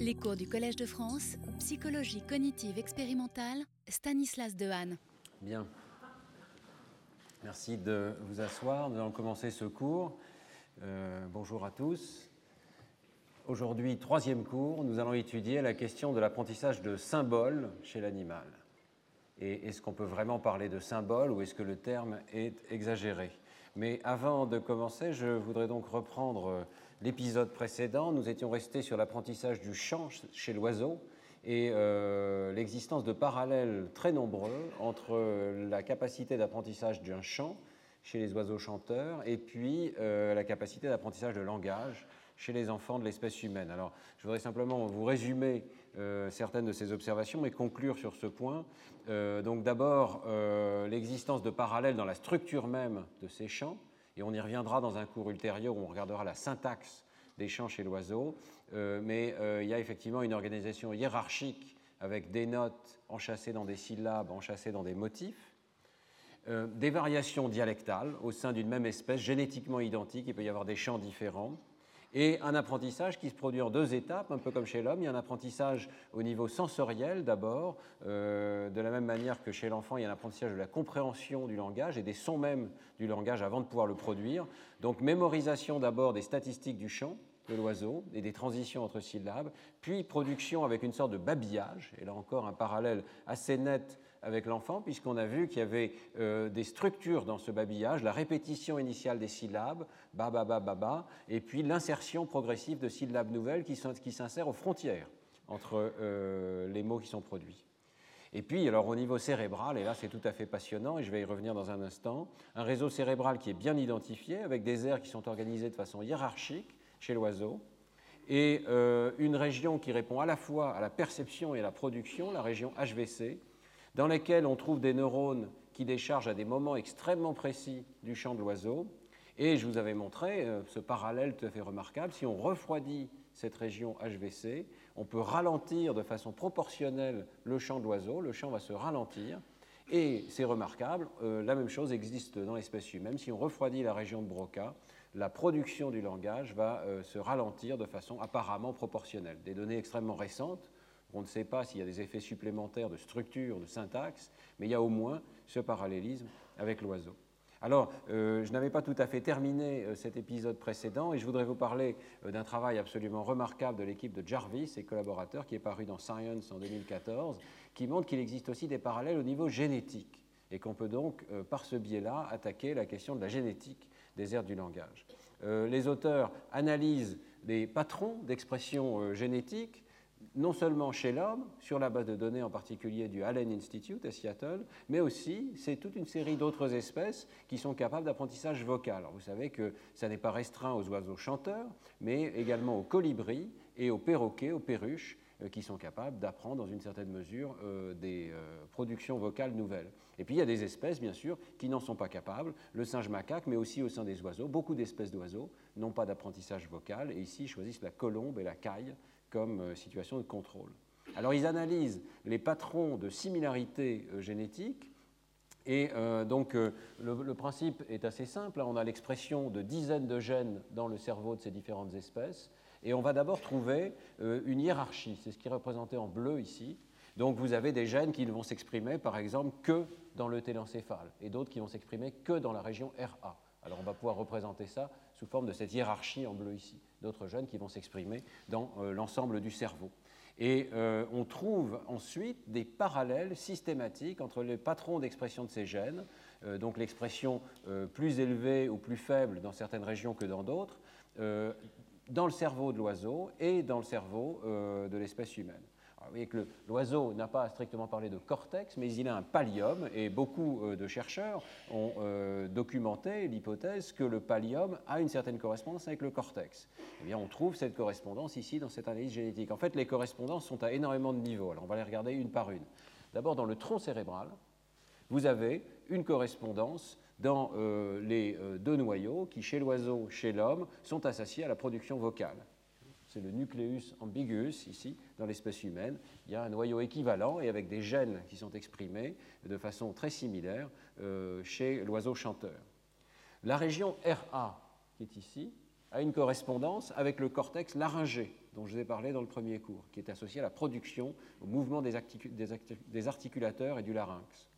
Les cours du Collège de France, psychologie cognitive expérimentale, Stanislas Dehaene. Bien. Merci de vous asseoir. Nous allons commencer ce cours. Euh, bonjour à tous. Aujourd'hui, troisième cours, nous allons étudier la question de l'apprentissage de symboles chez l'animal. Et est-ce qu'on peut vraiment parler de symboles ou est-ce que le terme est exagéré? Mais avant de commencer, je voudrais donc reprendre l'épisode précédent, nous étions restés sur l'apprentissage du chant chez l'oiseau et euh, l'existence de parallèles très nombreux entre la capacité d'apprentissage d'un chant chez les oiseaux chanteurs et puis euh, la capacité d'apprentissage de langage chez les enfants de l'espèce humaine. Alors, je voudrais simplement vous résumer euh, certaines de ces observations et conclure sur ce point. donc, d'abord, l'existence de parallèles dans la structure même de ces chants, et on y reviendra dans un cours ultérieur où on regardera la syntaxe des chants chez l'oiseau, euh, mais euh, il y a effectivement une organisation hiérarchique avec des notes enchâssées dans des syllabes, enchâssées dans des motifs, euh, des variations dialectales au sein d'une même espèce génétiquement identique, il peut y avoir des chants différents, et un apprentissage qui se produit en deux étapes, un peu comme chez l'homme. Il y a un apprentissage au niveau sensoriel d'abord, euh, de la même manière que chez l'enfant, il y a un apprentissage de la compréhension du langage et des sons même du langage avant de pouvoir le produire. Donc mémorisation d'abord des statistiques du chant de l'oiseau et des transitions entre syllabes, puis production avec une sorte de babillage, et là encore un parallèle assez net avec l'enfant, puisqu'on a vu qu'il y avait euh, des structures dans ce babillage, la répétition initiale des syllabes, ba, ba, ba, ba, ba, et puis l'insertion progressive de syllabes nouvelles qui, qui s'insèrent aux frontières entre euh, les mots qui sont produits. Et puis, alors au niveau cérébral, et là c'est tout à fait passionnant, et je vais y revenir dans un instant, un réseau cérébral qui est bien identifié, avec des aires qui sont organisées de façon hiérarchique chez l'oiseau, et euh, une région qui répond à la fois à la perception et à la production, la région HVC, dans lesquelles on trouve des neurones qui déchargent à des moments extrêmement précis du champ de l'oiseau. Et je vous avais montré euh, ce parallèle tout à fait remarquable. Si on refroidit cette région HVC, on peut ralentir de façon proportionnelle le champ de l'oiseau. Le champ va se ralentir. Et c'est remarquable, euh, la même chose existe dans l'espèce humaine. Si on refroidit la région de Broca, la production du langage va euh, se ralentir de façon apparemment proportionnelle. Des données extrêmement récentes on ne sait pas s'il y a des effets supplémentaires de structure, de syntaxe, mais il y a au moins ce parallélisme avec l'oiseau. Alors, euh, je n'avais pas tout à fait terminé euh, cet épisode précédent et je voudrais vous parler euh, d'un travail absolument remarquable de l'équipe de Jarvis et collaborateurs qui est paru dans Science en 2014, qui montre qu'il existe aussi des parallèles au niveau génétique et qu'on peut donc, par ce biais-là, attaquer la question de la génétique des aires du langage. les auteurs analysent les patrons d'expression génétique non seulement chez l'homme, sur la base de données en particulier du Allen Institute à Seattle, mais aussi c'est toute une série d'autres espèces qui sont capables d'apprentissage vocal. vous savez que ça n'est pas restreint aux oiseaux chanteurs, mais également aux colibris et aux perroquets, aux perruches, euh, qui sont capables d'apprendre dans une certaine mesure euh, des euh, productions vocales nouvelles. Et puis il y a des espèces, bien sûr, qui n'en sont pas capables, le singe macaque, mais aussi au sein des oiseaux. Beaucoup d'espèces d'oiseaux n'ont pas d'apprentissage vocal, et ici choisissent la colombe et la caille comme euh, situation de contrôle. Alors ils analysent les patrons de similarité euh, génétique et euh, donc le, principe est assez simple. On a l'expression de dizaines de gènes dans le cerveau de ces différentes espèces. Et on va d'abord trouver une hiérarchie. C'est ce qui est représenté en bleu ici. Donc vous avez des gènes qui ne vont s'exprimer par exemple que dans le télencéphale et d'autres qui vont s'exprimer que dans la région RA. Alors on va pouvoir représenter ça sous forme de cette hiérarchie en bleu ici, d'autres gènes qui vont s'exprimer dans euh, l'ensemble du cerveau. Et euh, on trouve ensuite des parallèles systématiques entre les patrons d'expression de ces gènes, euh, donc l'expression plus élevée ou plus faible dans certaines régions que dans d'autres, dans le cerveau de l'oiseau et dans le cerveau de l'espèce humaine voyez que l'oiseau n'a pas strictement parlé de cortex, mais il a un pallium, et beaucoup euh, de chercheurs ont euh, documenté l'hypothèse que le pallium a une certaine correspondance avec le cortex. Eh bien, on trouve cette correspondance ici dans cette analyse génétique. En fait, les correspondances sont à énormément de niveaux. Alors, on va les regarder une par une. D'abord, dans le tronc cérébral, vous avez une correspondance dans euh, les deux noyaux qui, chez l'oiseau, chez l'homme, sont associés à la production vocale c'est le nucléus ambiguus ici, dans l'espèce humaine. Il y a un noyau équivalent et avec des gènes qui sont exprimés de façon très similaire euh, chez l'oiseau chanteur. La région RA, qui est ici, a une correspondance avec le cortex laryngé dont je vous ai parlé dans le premier cours, qui est associé à la production, au mouvement des, des articulateurs et du larynx.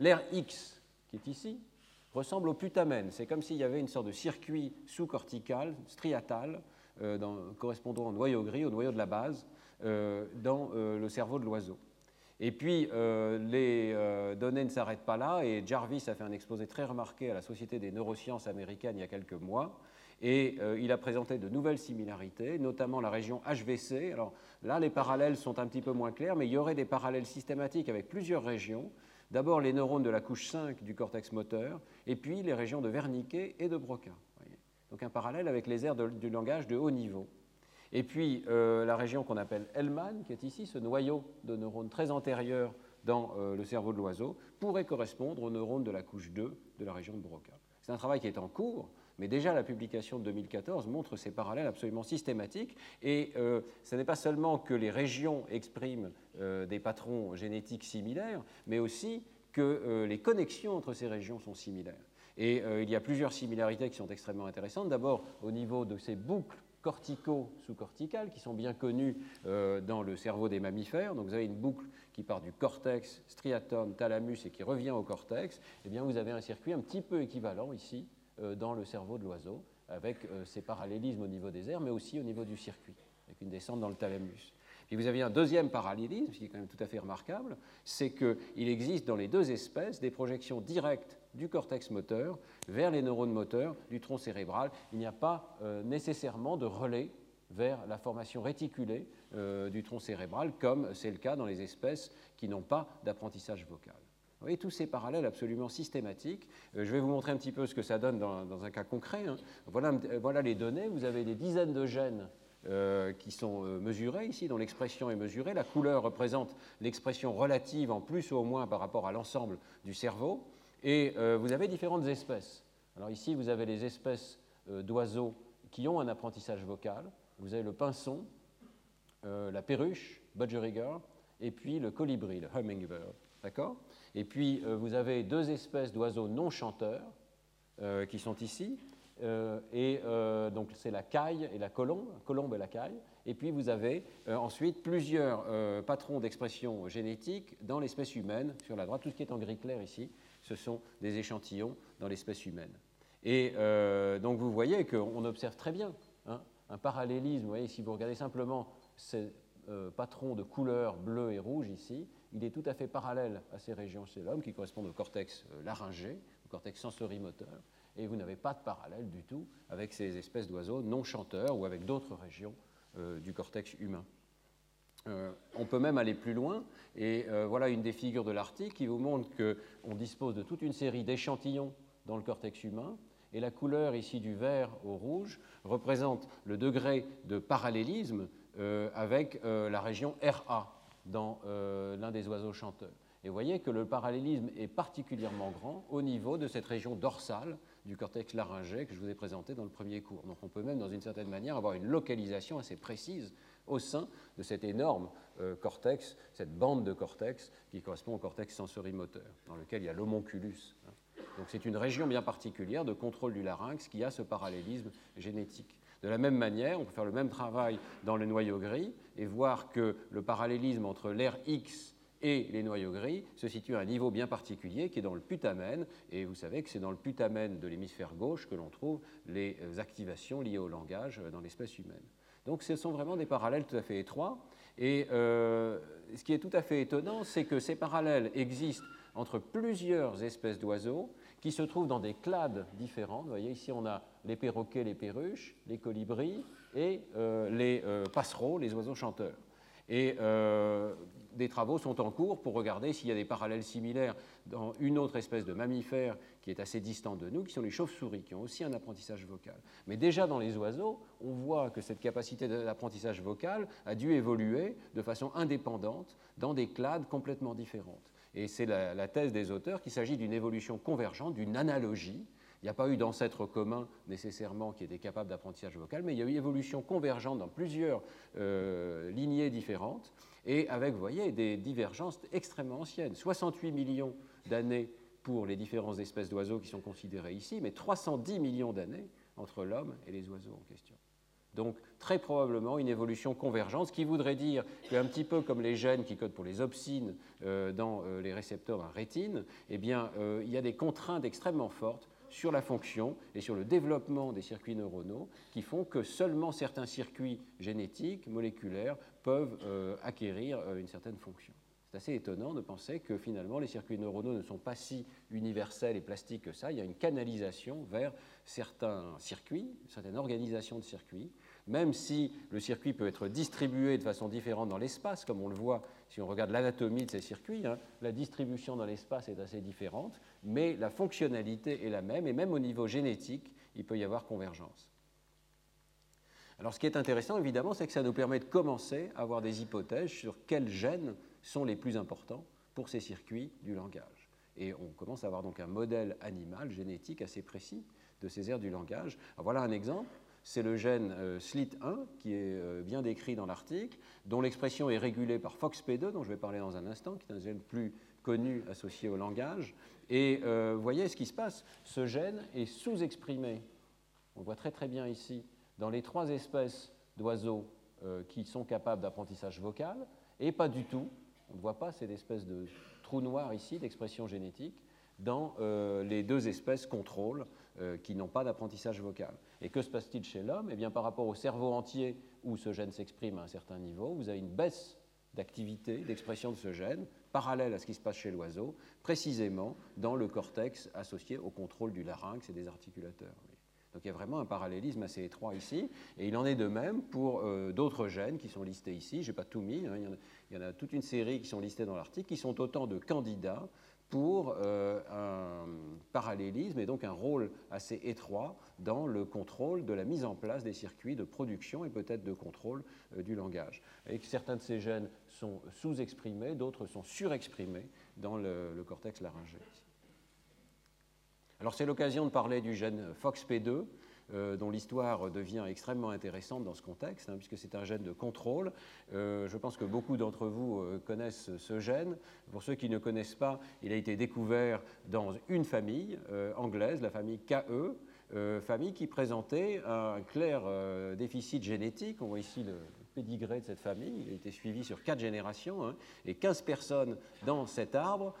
L'air X, qui est ici, ressemble au putamen. C'est comme s'il y avait une sorte de circuit sous-cortical, striatal, euh, correspondant au noyau gris, au noyau de la base, euh, dans euh, le cerveau de l'oiseau. Et puis, les données ne s'arrêtent pas là, et Jarvis a fait un exposé très remarqué à la Société des neurosciences américaines il y a quelques mois, et il a présenté de nouvelles similarités, notamment la région HVC. Alors là, les parallèles sont un petit peu moins clairs, mais il y aurait des parallèles systématiques avec plusieurs régions, D'abord les neurones de la couche 5 du cortex moteur, et puis les régions de Wernicke et de Broca. Donc un parallèle avec les aires du langage de haut niveau. Et puis euh, la région qu'on appelle Hellman, qui est ici, ce noyau de neurones très antérieur dans euh, le cerveau de l'oiseau, pourrait correspondre aux neurones de la couche 2 de la région de Broca. C'est un travail qui est en cours, mais déjà, la publication de 2014 montre ces parallèles absolument systématiques. Et euh, ce n'est pas seulement que les régions expriment des patrons génétiques similaires, mais aussi que les connexions entre ces régions sont similaires. Et il y a plusieurs similarités qui sont extrêmement intéressantes. D'abord, au niveau de ces boucles cortico-sous-corticales qui sont bien connues dans le cerveau des mammifères. Donc vous avez une boucle qui part du cortex, striatum, thalamus et qui revient au cortex. Eh bien, vous avez un circuit un petit peu équivalent ici euh, dans le cerveau de l'oiseau, avec ces euh, parallélismes au niveau des airs, mais aussi au niveau du circuit, avec une descente dans le thalamus. Puis vous avez un deuxième parallélisme, qui est quand même tout à fait remarquable, c'est qu'il existe dans les deux espèces des projections directes du cortex moteur vers les neurones moteurs du tronc cérébral. Il n'y a pas euh, nécessairement de relais vers la formation réticulée du tronc cérébral, comme c'est le cas dans les espèces qui n'ont pas d'apprentissage vocal. Vous voyez tous ces parallèles absolument systématiques. Euh, je vais vous montrer un petit peu ce que ça donne dans, un cas concret. Hein. Voilà, euh, voilà, les données. Vous avez des dizaines de gènes euh, qui sont mesurés ici, dont l'expression est mesurée. La couleur représente l'expression relative en plus ou au moins par rapport à l'ensemble du cerveau. Et vous avez différentes espèces. Alors ici, vous avez les espèces d'oiseaux qui ont un apprentissage vocal. Vous avez le pinson, la perruche, budgerigar, et puis le colibri, le hummingbird. D'accord? Et puis, euh, vous avez deux espèces d'oiseaux non chanteurs euh, qui sont ici. Euh, et donc, c'est la caille et la colombe, colombe et la caille. Et puis, vous avez ensuite plusieurs patrons d'expression génétique dans l'espèce humaine. Sur la droite, tout ce qui est en gris clair ici, ce sont des échantillons dans l'espèce humaine. Et donc, vous voyez qu'on observe très bien hein, un parallélisme. Vous voyez, si vous regardez simplement ces patrons de couleur bleu et rouge ici, il est tout à fait parallèle à ces régions chez l'homme qui correspondent au cortex euh, laryngé, au cortex sensorimoteur, et vous n'avez pas de parallèle du tout avec ces espèces d'oiseaux non chanteurs ou avec d'autres régions euh, du cortex humain. Euh, on peut même aller plus loin, et voilà une des figures de l'article qui vous montre qu'on dispose de toute une série d'échantillons dans le cortex humain, et la couleur ici du vert au rouge représente le degré de parallélisme avec la région RA, dans euh, l'un des oiseaux chanteurs. Et vous voyez que le parallélisme est particulièrement grand au niveau de cette région dorsale du cortex laryngé que je vous ai présenté dans le premier cours. Donc on peut même, dans une certaine manière, avoir une localisation assez précise au sein de cet énorme euh, cortex, cette bande de cortex qui correspond au cortex sensorimoteur, dans lequel il y a l'homonculus. Hein. Donc c'est une région bien particulière de contrôle du larynx qui a ce parallélisme génétique. De la même manière, on peut faire le même travail dans le noyau gris et voir que le parallélisme entre l'air X et les noyaux gris se situe à un niveau bien particulier qui est dans le putamen. Et vous savez que c'est dans le putamen de l'hémisphère gauche que l'on trouve les activations liées au langage dans l'espèce humaine. Donc ce sont vraiment des parallèles tout à fait étroits. Et euh, ce qui est tout à fait étonnant, c'est que ces parallèles existent entre plusieurs espèces d'oiseaux qui se trouvent dans des clades différentes. Vous voyez, ici, on a les perroquets, les perruches, les colibris et euh, les euh, passereaux, les oiseaux chanteurs. Et euh, des travaux sont en cours pour regarder s'il y a des parallèles similaires dans une autre espèce de mammifère qui est assez distante de nous, qui sont les chauves-souris, qui ont aussi un apprentissage vocal. Mais déjà dans les oiseaux, on voit que cette capacité d'apprentissage vocal a dû évoluer de façon indépendante dans des clades complètement différentes. Et c'est la, thèse des auteurs qu'il s'agit d'une évolution convergente, d'une analogie. Il n'y a pas eu d'ancêtre commun nécessairement qui était capable d'apprentissage vocal, mais il y a eu évolution convergente dans plusieurs euh, lignées différentes, et avec, vous voyez, des divergences extrêmement anciennes. 68 millions d'années pour les différentes espèces d'oiseaux qui sont considérées ici, mais 310 millions d'années entre l'homme et les oiseaux en question. Donc très probablement une évolution convergente, ce qui voudrait dire qu'un petit peu comme les gènes qui codent pour les opsines euh, dans euh, les récepteurs la rétine, eh bien, euh, il y a des contraintes extrêmement fortes sur la fonction et sur le développement des circuits neuronaux qui font que seulement certains circuits génétiques, moléculaires, peuvent acquérir une certaine fonction. C'est assez étonnant de penser que finalement les circuits neuronaux ne sont pas si universels et plastiques que ça. Il y a une canalisation vers certains circuits, certaines organisations de circuits, même si le circuit peut être distribué de façon différente dans l'espace, comme on le voit si on regarde l'anatomie de ces circuits, hein, la distribution dans l'espace est assez différente, mais la fonctionnalité est la même, et même au niveau génétique, il peut y avoir convergence. Alors ce qui est intéressant, évidemment, c'est que ça nous permet de commencer à avoir des hypothèses sur quels gènes sont les plus importants pour ces circuits du langage. Et on commence à avoir donc un modèle animal génétique assez précis de ces aires du langage. voilà un exemple c'est le gène euh, SLIT1 qui est euh, bien décrit dans l'article, dont l'expression est régulée par FOXP2, dont je vais parler dans un instant, qui est un gène plus connu associé au langage. Et euh, vous voyez ce qui se passe, ce gène est sous-exprimé, on voit très très bien ici, dans les trois espèces d'oiseaux qui sont capables d'apprentissage vocal, et pas du tout, on ne voit pas cette espèce de trou noir ici d'expression génétique, dans les deux espèces contrôle qui n'ont pas d'apprentissage vocal. Et que se passe-t-il chez l'homme? Eh bien, par rapport au cerveau entier où ce gène s'exprime à un certain niveau, vous avez une baisse d'activité, d'expression de ce gène, parallèle à ce qui se passe chez l'oiseau, précisément dans le cortex associé au contrôle du larynx et des articulateurs. Donc il y a vraiment un parallélisme assez étroit ici, et il en est de même pour euh, d'autres gènes qui sont listés ici. Je n'ai pas tout mis, hein. il, y en a, toute une série qui sont listés dans l'article, qui sont autant de candidats pour euh, un parallélisme et donc un rôle assez étroit dans le contrôle de la mise en place des circuits de production et peut-être de contrôle euh, du langage. Et que certains de ces gènes sont sous-exprimés, d'autres sont surexprimés dans le, cortex laryngé. Alors c'est l'occasion de parler du gène FOXP2, euh, dont l'histoire devient extrêmement intéressante dans ce contexte, hein, puisque c'est un gène de contrôle. Euh, je pense que beaucoup d'entre vous euh, connaissent ce gène. Pour ceux qui ne connaissent pas, il a été découvert dans une famille anglaise, la famille KE, famille qui présentait un clair déficit génétique. On voit ici le, pédigré de cette famille. Il a été suivi sur quatre générations. Hein, et 15 personnes dans cet arbre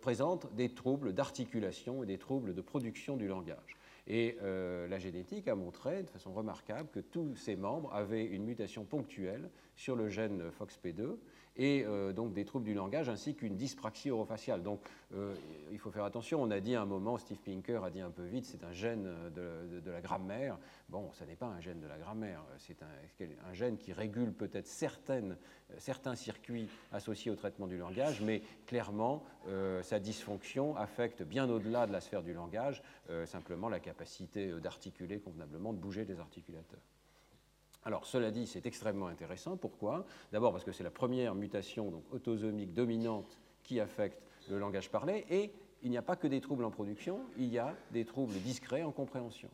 présentent des troubles d'articulation et des troubles de production du langage. Et euh, la génétique a montré de façon remarquable que tous ces membres avaient une mutation ponctuelle sur le gène FOXP2 et euh, donc des troubles du langage ainsi qu'une dyspraxie orofaciale. Donc euh, il faut faire attention, on a dit à un moment, Steve Pinker a dit un peu vite, c'est un gène de, la grammaire. Bon, ce n'est pas un gène de la grammaire, c'est un, gène qui régule peut-être certains circuits associés au traitement du langage, mais clairement, sa dysfonction affecte bien au-delà de la sphère du langage, simplement la capacité d'articuler convenablement, de bouger des articulateurs. Alors, cela dit, c'est extrêmement intéressant. Pourquoi? D'abord parce que c'est la première mutation autosomique dominante qui affecte le langage parlé, et il n'y a pas que des troubles en production, il y a des troubles discrets en compréhension.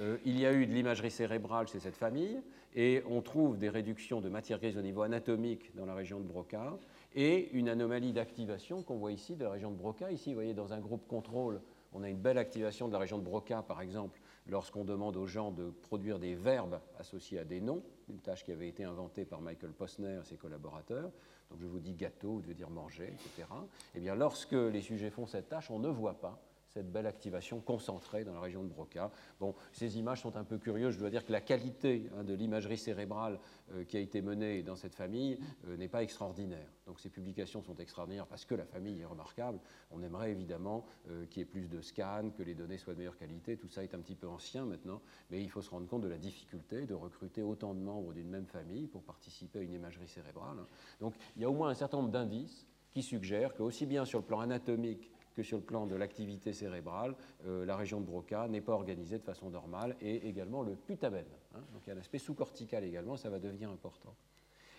Euh, il y a eu de l'imagerie cérébrale chez cette famille, et on trouve des réductions de matière grise au niveau anatomique dans la région de Broca, et une anomalie d'activation qu'on voit ici de la région de Broca. Ici, vous voyez, dans un groupe contrôle, on a une belle activation de la région de Broca, par exemple, lorsqu'on demande aux gens de produire des verbes associés à des noms, une tâche qui avait été inventée par Michael Posner et ses collaborateurs. Donc je vous dis gâteau, je veux dire manger, etc. Eh bien, lorsque les sujets font cette tâche, on ne voit pas cette belle activation concentrée dans la région de Broca. Bon, ces images sont un peu curieuses. Je dois dire que la qualité hein, de l'imagerie cérébrale euh, qui a été menée dans cette famille euh, n'est pas extraordinaire. Donc ces publications sont extraordinaires parce que la famille est remarquable. On aimerait évidemment euh, qu'il y ait plus de scans, que les données soient de meilleure qualité. Tout ça est un petit peu ancien maintenant, mais il faut se rendre compte de la difficulté de recruter autant de membres d'une même famille pour participer à une imagerie cérébrale. Donc il y a au moins un certain nombre d'indices qui suggèrent qu'aussi bien sur le plan anatomique sur le plan de l'activité cérébrale, euh, la région de Broca n'est pas organisée de façon normale, et également le putamen. Hein. donc il y a l'aspect sous-cortical également, ça va devenir important.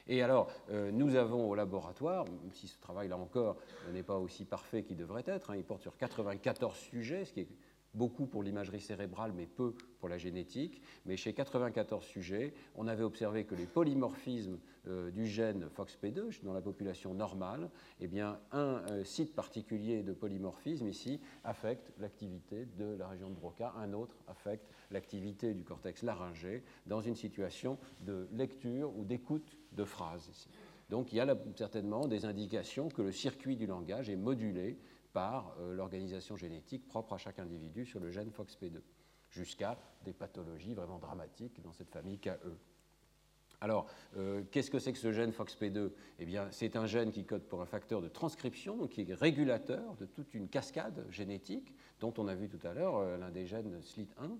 Et alors, euh, nous avons au laboratoire, même si ce travail, là encore, n'est pas aussi parfait qu'il devrait être, hein, il porte sur 94 sujets, ce qui est beaucoup pour l'imagerie cérébrale, mais peu pour la génétique. Mais chez 94 sujets, on avait observé que les polymorphismes euh, du gène FOXP2 dans la population normale, eh bien, un euh, site particulier de polymorphisme ici affecte l'activité de la région de Broca, un autre affecte l'activité du cortex laryngé dans une situation de lecture ou d'écoute de phrases. Donc il y a certainement des indications que le circuit du langage est modulé par euh, l'organisation génétique propre à chaque individu sur le gène FOXP2, jusqu'à des pathologies vraiment dramatiques dans cette famille KE. Alors, euh, qu'est-ce que c'est que ce gène FOXP2 Eh bien, c'est un gène qui code pour un facteur de transcription, qui est régulateur de toute une cascade génétique, dont on a vu tout à l'heure euh, l'un des gènes SLIT1.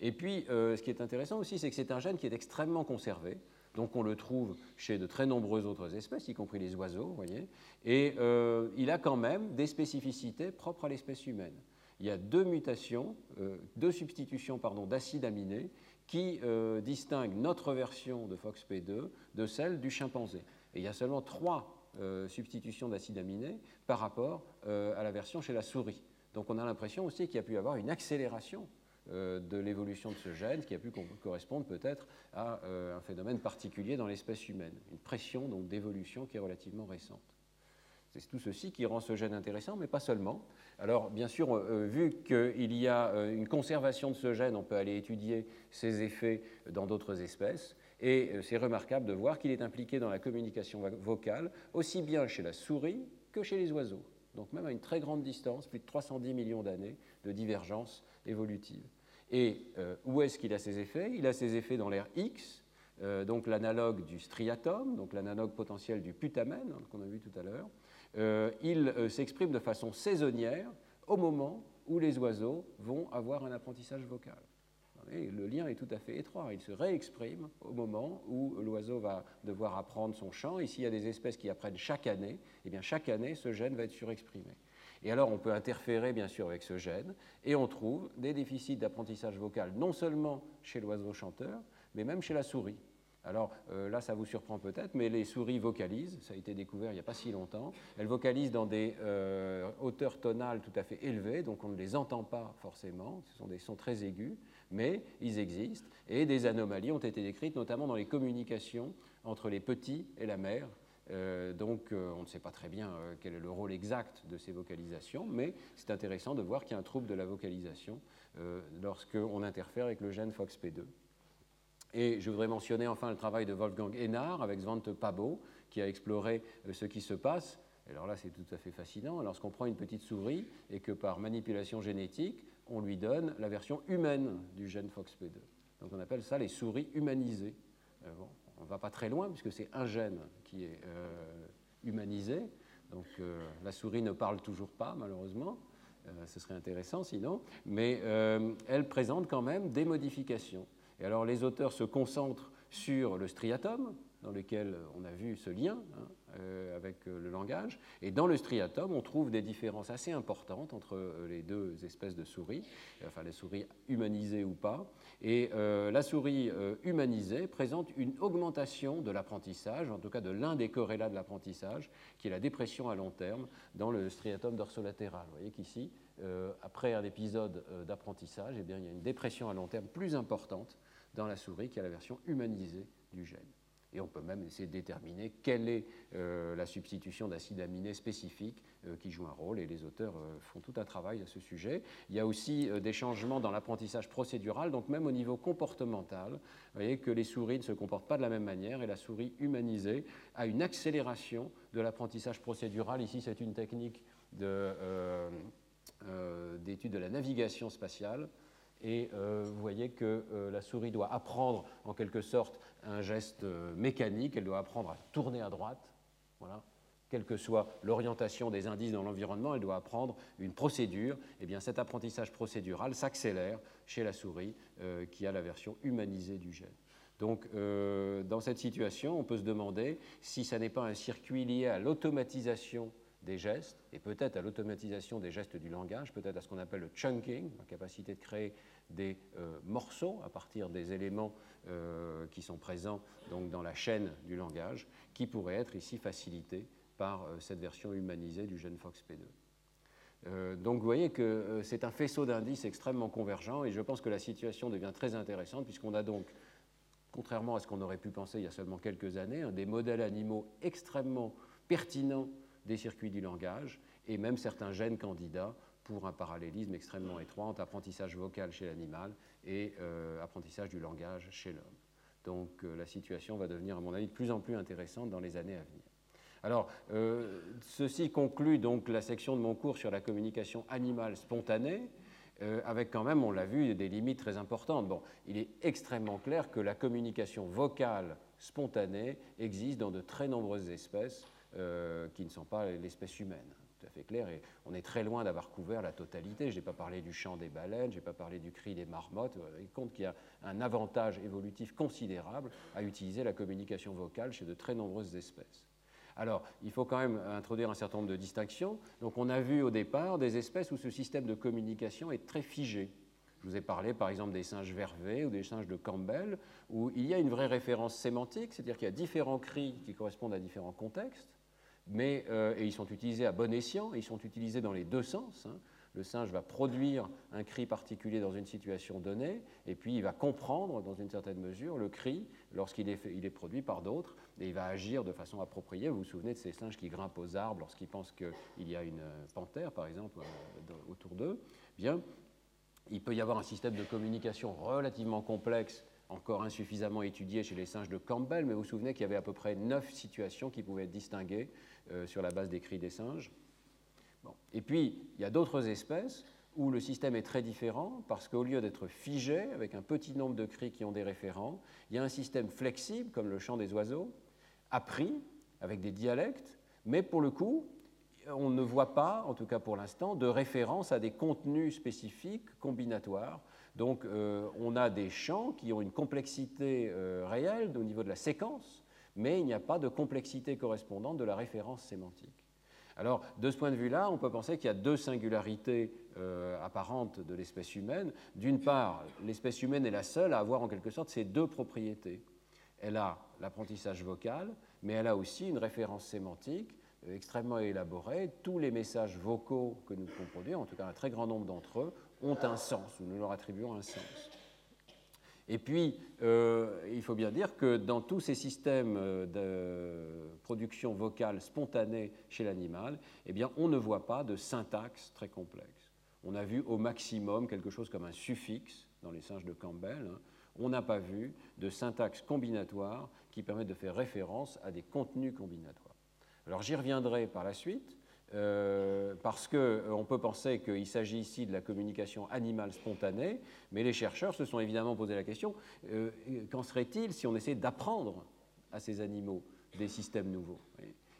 Et puis, ce qui est intéressant aussi, c'est que c'est un gène qui est extrêmement conservé. Donc on le trouve chez de très nombreuses autres espèces, y compris les oiseaux, vous voyez. Et euh, il a quand même des spécificités propres à l'espèce humaine. Il y a deux mutations, euh, deux substitutions d'acides aminés qui euh, distinguent notre version de FOXP2 de celle du chimpanzé. Et il y a seulement trois substitutions d'acides aminés par rapport à la version chez la souris. Donc on a l'impression aussi qu'il y a pu y avoir une accélération de l'évolution de ce gène, qui a pu correspondre peut-être à euh, un phénomène particulier dans l'espèce humaine, une pression donc d'évolution qui est relativement récente. C'est tout ceci qui rend ce gène intéressant, mais pas seulement. Alors, bien sûr, euh, vu qu'il y a une conservation de ce gène, on peut aller étudier ses effets dans d'autres espèces. Et c'est remarquable de voir qu'il est impliqué dans la communication vocale, aussi bien chez la souris que chez les oiseaux. Donc, même à une très grande distance, plus de 310 millions d'années de divergence évolutive. Et euh, où est-ce qu'il a ses effets? Il a ses effets dans l'air X, euh, donc l'analogue du striatum, donc l'analogue potentiel du putamène, hein, qu'on a vu tout à l'heure. Euh, il s'exprime de façon saisonnière au moment où les oiseaux vont avoir un apprentissage vocal. le lien est tout à fait étroit. Il se réexprime au moment où l'oiseau va devoir apprendre son chant. Ici, il y a des espèces qui apprennent chaque année. Et eh bien, chaque année, ce gène va être surexprimé. Et alors, on peut interférer, bien sûr, avec ce gène, et on trouve des déficits d'apprentissage vocal, non seulement chez l'oiseau chanteur, mais même chez la souris. Alors euh, là, ça vous surprend peut-être, mais les souris vocalisent, ça a été découvert il n'y a pas si longtemps. Elles vocalisent dans des euh, hauteurs tonales tout à fait élevées, donc on ne les entend pas forcément, ce sont des sons très aigus, mais ils existent, et des anomalies ont été décrites, notamment dans les communications entre les petits et la mère, euh, donc euh, on ne sait pas très bien euh, quel est le rôle exact de ces vocalisations, mais c'est intéressant de voir qu'il y a un trouble de la vocalisation lorsqu'on interfère avec le gène FOXP2. Et je voudrais mentionner enfin le travail de Wolfgang Hénard avec Svante Pabo, qui a exploré ce qui se passe. Alors là, c'est tout à fait fascinant. Lorsqu'on prend une petite souris et que par manipulation génétique, on lui donne la version humaine du gène FOXP2. Donc on appelle ça les souris humanisées. On ne va pas très loin puisque c'est un gène qui est euh, humanisé. Donc euh, la souris ne parle toujours pas, malheureusement. Euh, ce serait intéressant sinon. Mais elle présente quand même des modifications. Et alors les auteurs se concentrent sur le striatum, dans lequel on a vu ce lien hein, euh, avec euh, le langage. Et dans le striatum, on trouve des différences assez importantes entre euh, les deux espèces de souris, enfin les souris humanisées ou pas. Et la souris humanisée présente une augmentation de l'apprentissage, en tout cas de l'un des corrélats de l'apprentissage, qui est la dépression à long terme dans le striatum dorsolatéral. Vous voyez qu'ici, après un épisode d'apprentissage, eh il y a une dépression à long terme plus importante dans la souris qui a la version humanisée du gène. Et on peut même essayer de déterminer quelle est euh, la substitution d'acides aminés spécifiques euh, qui joue un rôle. Et les auteurs euh, font tout un travail à ce sujet. Il y a aussi des changements dans l'apprentissage procédural, donc même au niveau comportemental. Vous voyez que les souris ne se comportent pas de la même manière et la souris humanisée a une accélération de l'apprentissage procédural. Ici, c'est une technique d'étude de la navigation spatiale et euh, vous voyez que euh, la souris doit apprendre en quelque sorte un geste euh, mécanique, elle doit apprendre à tourner à droite, voilà. quelle que soit l'orientation des indices dans l'environnement, elle doit apprendre une procédure. Et eh bien cet apprentissage procédural s'accélère chez la souris qui a la version humanisée du gène. Donc, dans cette situation, on peut se demander si ça n'est pas un circuit lié à l'automatisation des gestes, et peut-être à l'automatisation des gestes du langage, peut-être à ce qu'on appelle le chunking, la capacité de créer des euh, morceaux à partir des éléments euh, qui sont présents donc, dans la chaîne du langage, qui pourraient être ici facilités par euh, cette version humanisée du gène FOXP2. Euh, donc vous voyez que c'est un faisceau d'indices extrêmement convergent et je pense que la situation devient très intéressante puisqu'on a donc, contrairement à ce qu'on aurait pu penser il y a seulement quelques années, des modèles animaux extrêmement pertinents des circuits du langage et même certains gènes candidats pour un parallélisme extrêmement étroit entre apprentissage vocal chez l'animal et euh, apprentissage du langage chez l'homme. Donc la situation va devenir, à mon avis, de plus en plus intéressante dans les années à venir. Alors, euh, ceci conclut donc la section de mon cours sur la communication animale spontanée, euh, avec quand même, on l'a vu, des limites très importantes. Bon, il est extrêmement clair que la communication vocale spontanée existe dans de très nombreuses espèces euh, qui ne sont pas l'espèce humaine. Tout à fait clair, et on est très loin d'avoir couvert la totalité. Je n'ai pas parlé du chant des baleines, je n'ai pas parlé du cri des marmottes. Vous avez compte qu'il y a un avantage évolutif considérable à utiliser la communication vocale chez de très nombreuses espèces. Alors, il faut quand même introduire un certain nombre de distinctions. Donc, on a vu au départ des espèces où ce système de communication est très figé. Je vous ai parlé par exemple des singes vervés ou des singes de Campbell, où il y a une vraie référence sémantique, c'est-à-dire qu'il y a différents cris qui correspondent à différents contextes, mais, euh, et ils sont utilisés à bon escient, ils sont utilisés dans les deux sens. Hein le singe va produire un cri particulier dans une situation donnée, et puis il va comprendre dans une certaine mesure le cri lorsqu'il est, est produit par d'autres, et il va agir de façon appropriée. Vous vous souvenez de ces singes qui grimpent aux arbres lorsqu'ils pensent qu'il y a une panthère, par exemple, euh, autour d'eux? Bien, il peut y avoir un système de communication relativement complexe encore insuffisamment étudié chez les singes de Campbell, mais vous vous souvenez qu'il y avait à peu près neuf situations qui pouvaient être distinguées euh, sur la base des cris des singes. Et puis, il y a d'autres espèces où le système est très différent parce qu'au lieu d'être figé avec un petit nombre de cris qui ont des référents, il y a un système flexible comme le chant des oiseaux, appris avec des dialectes, mais pour le coup, on ne voit pas, en tout cas pour l'instant, de référence à des contenus spécifiques combinatoires. Donc euh, on a des chants qui ont une complexité euh, réelle au niveau de la séquence, mais il n'y a pas de complexité correspondante de la référence sémantique. Alors, de ce point de vue-là, on peut penser qu'il y a deux singularités euh, apparentes de l'espèce humaine. D'une part, l'espèce humaine est la seule à avoir en quelque sorte ces deux propriétés. Elle a l'apprentissage vocal, mais elle a aussi une référence sémantique euh, extrêmement élaborée. Tous les messages vocaux que nous pouvons produire, en tout cas un très grand nombre d'entre eux, ont un sens, ou nous leur attribuons un sens. Et puis, euh, il faut bien dire que dans tous ces systèmes euh, de production vocale spontanée chez l'animal, eh bien, on ne voit pas de syntaxe très complexe. On a vu au maximum quelque chose comme un suffixe dans les singes de Campbell. Hein. On n'a pas vu de syntaxe combinatoire qui permet de faire référence à des contenus combinatoires. Alors j'y reviendrai par la suite, euh, parce qu'on euh, peut penser qu'il s'agit ici de la communication animale spontanée, mais les chercheurs se sont évidemment posé la question, euh, qu'en serait-il si on essayait d'apprendre à ces animaux des systèmes nouveaux?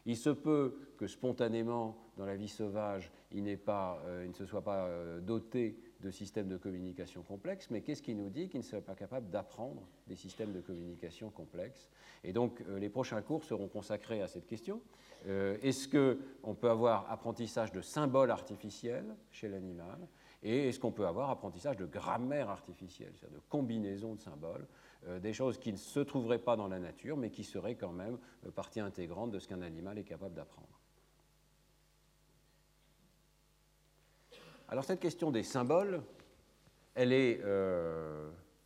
Il se peut que spontanément, dans la vie sauvage, il, pas, il ne se soit pas doté de systèmes de communication complexes, mais qu'est-ce qui nous dit qu'il ne serait pas capable d'apprendre des systèmes de communication complexes? Et donc, les prochains cours seront consacrés à cette question. Euh, est-ce qu'on peut avoir apprentissage de symboles artificiels chez l'animal? Et est-ce qu'on peut avoir apprentissage de grammaire artificielle, c'est-à-dire de combinaison de symboles, euh, des choses qui ne se trouveraient pas dans la nature, mais qui seraient quand même euh, partie intégrante de ce qu'un animal est capable d'apprendre? Alors cette question des symboles, elle est,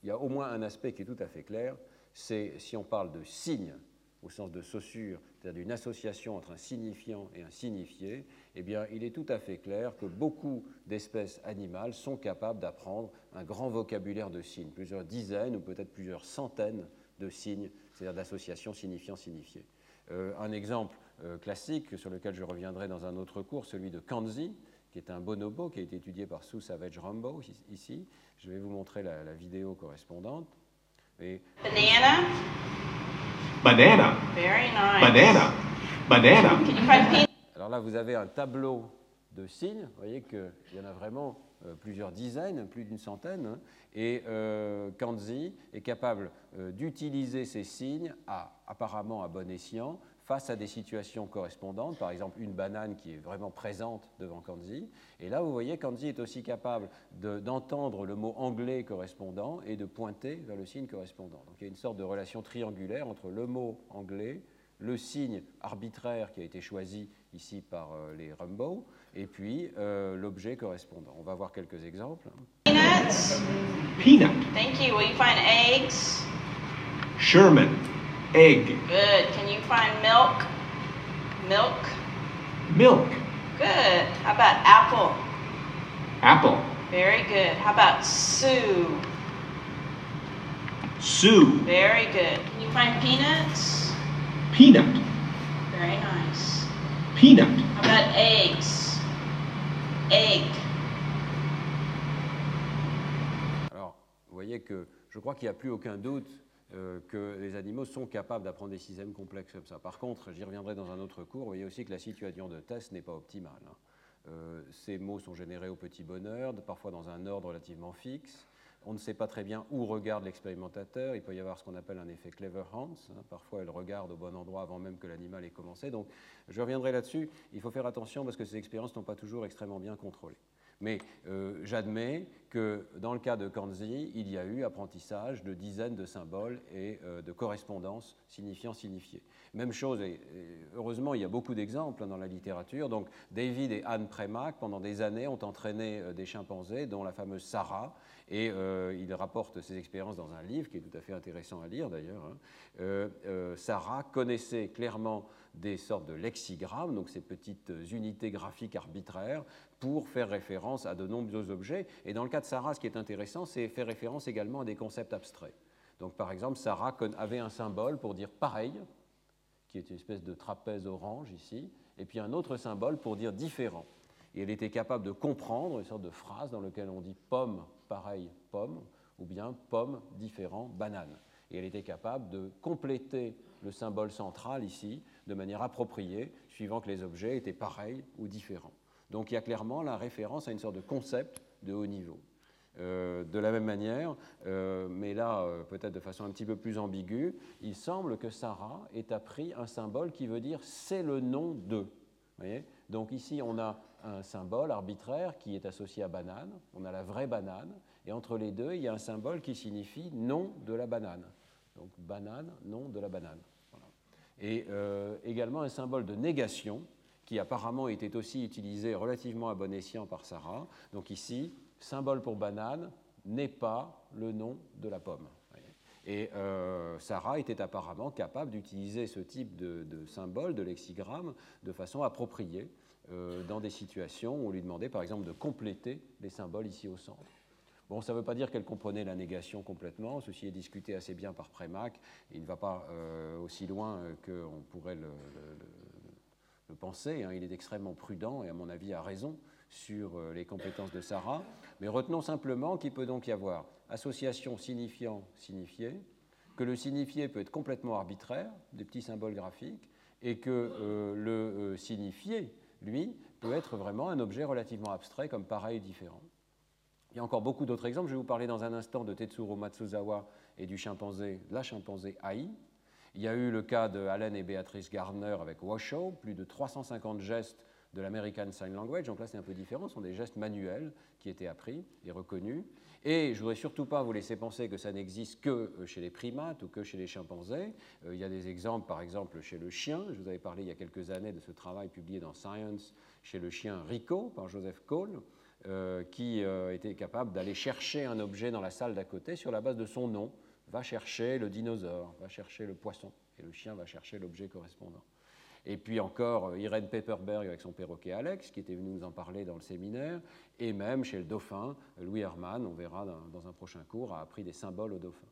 il y a au moins un aspect qui est tout à fait clair, c'est si on parle de signes au sens de saussure, c'est-à-dire d'une association entre un signifiant et un signifié, eh bien, il est tout à fait clair que beaucoup d'espèces animales sont capables d'apprendre un grand vocabulaire de signes, plusieurs dizaines ou peut-être plusieurs centaines de signes, c'est-à-dire d'associations signifiant-signifié. Euh, un exemple euh, classique sur lequel je reviendrai dans un autre cours, celui de Kanzi, qui est un bonobo qui a été étudié par Sue Savage Rambo ici. Je vais vous montrer la, vidéo correspondante. Et... Banana. Banana. Very nice. Banana. Banana. Alors là, vous avez un tableau de signes. Vous voyez qu'il y en a vraiment euh, plusieurs dizaines, plus d'une centaine. Hein. et euh, Kanzi est capable euh, d'utiliser ces signes à, apparemment à bon escient face à des situations correspondantes, par exemple une banane qui est vraiment présente devant Kanzi. Et là, vous voyez, Kanzi est aussi capable d'entendre le mot anglais correspondant et de pointer vers le signe correspondant. Donc il y a une sorte de relation triangulaire entre le mot anglais, le signe arbitraire qui a été choisi ici par euh, les Rumbaud, et puis euh, l'objet correspondant. On va voir quelques exemples. Peanuts. Peanut. Thank you. Will you find eggs? Sherman. Egg. Good. Can you find milk? Milk. Milk. Good. How about apple? Apple. Very good. How about Sue? Sue. Very good. Can you find peanuts? Peanut. Very nice. Peanut. How about eggs? Egg. Alors, vous voyez que je crois qu'il n'y a plus aucun doute euh, que les animaux sont capables d'apprendre des systèmes complexes comme ça. Par contre, j'y reviendrai dans un autre cours, vous voyez aussi que la situation de test n'est pas optimale. hein. Euh, ces mots sont générés au petit bonheur, parfois dans un ordre relativement fixe. On ne sait pas très bien où regarde l'expérimentateur. Il peut y avoir ce qu'on appelle un effet clever hands. hein. Parfois, elle regarde au bon endroit avant même que l'animal ait commencé. Donc, je reviendrai là-dessus. Il faut faire attention parce que ces expériences n'ont pas toujours extrêmement bien contrôlées. Mais euh, j'admets que dans le cas de Kanzi, il y a eu apprentissage de dizaines de symboles et euh, de correspondances signifiant-signifié. Même chose, et, et heureusement, il y a beaucoup d'exemples hein, dans la littérature. Donc, David et Anne Premack, pendant des années, ont entraîné euh, des chimpanzés, dont la fameuse Sarah, et euh, il rapporte ses expériences dans un livre qui est tout à fait intéressant à lire d'ailleurs. hein. Euh, euh, Sarah connaissait clairement des sortes de lexigrammes, donc ces petites unités graphiques arbitraires, pour faire référence à de nombreux objets. Et dans le cas de Sarah, ce qui est intéressant, c'est faire référence également à des concepts abstraits. Donc par exemple, Sarah avait un symbole pour dire pareil, qui est une espèce de trapèze orange ici, et puis un autre symbole pour dire différent. Et elle était capable de comprendre une sorte de phrase dans laquelle on dit pomme, pareil, pomme, ou bien pomme, différent, banane. Et elle était capable de compléter le symbole central ici de manière appropriée, suivant que les objets étaient pareils ou différents. Donc il y a clairement la référence à une sorte de concept de haut niveau. Euh, de la même manière, euh, mais là euh, peut-être de façon un petit peu plus ambiguë, il semble que Sarah ait appris un symbole qui veut dire c'est le nom de. Voyez? Donc ici on a un symbole arbitraire qui est associé à banane, on a la vraie banane, et entre les deux il y a un symbole qui signifie nom de la banane. Donc banane, nom de la banane. Et euh, également un symbole de négation qui apparemment était aussi utilisé relativement à bon escient par Sarah. Donc ici, symbole pour banane n'est pas le nom de la pomme. Et euh, Sarah était apparemment capable d'utiliser ce type de symbole, de lexigramme, de façon appropriée euh, dans des situations où on lui demandait par exemple de compléter les symboles ici au centre. Bon, ça ne veut pas dire qu'elle comprenait la négation complètement, ceci est discuté assez bien par Prémac, il ne va pas euh, aussi loin euh, qu'on pourrait le, penser, hein. il est extrêmement prudent et à mon avis a raison sur les compétences de Sarah, mais retenons simplement qu'il peut donc y avoir association signifiant-signifié, que le signifié peut être complètement arbitraire, des petits symboles graphiques, et que le signifié, lui, peut être vraiment un objet relativement abstrait comme pareil différent. Il y a encore beaucoup d'autres exemples. Je vais vous parler dans un instant de Tetsuro Matsuzawa et du chimpanzé, la chimpanzé Ai. Il y a eu le cas de Allen et Beatrice Gardner avec Washoe, plus de 350 gestes de l'American Sign Language. Donc là, c'est un peu différent. Ce sont des gestes manuels qui étaient appris et reconnus. Et je voudrais surtout pas vous laisser penser que ça n'existe que euh, chez les primates ou que chez les chimpanzés. Euh, il y a des exemples, par exemple, chez le chien. Je vous avais parlé il y a quelques années de ce travail publié dans Science chez le chien Rico par Joseph Cole, euh, qui était capable d'aller chercher un objet dans la salle d'à côté sur la base de son nom. Va chercher le dinosaure, va chercher le poisson, et le chien va chercher l'objet correspondant. Et puis encore euh, Irene Pepperberg avec son perroquet Alex, qui était venu nous en parler dans le séminaire, et même chez le dauphin, Louis Hermann, on verra dans, un prochain cours, a appris des symboles au dauphin.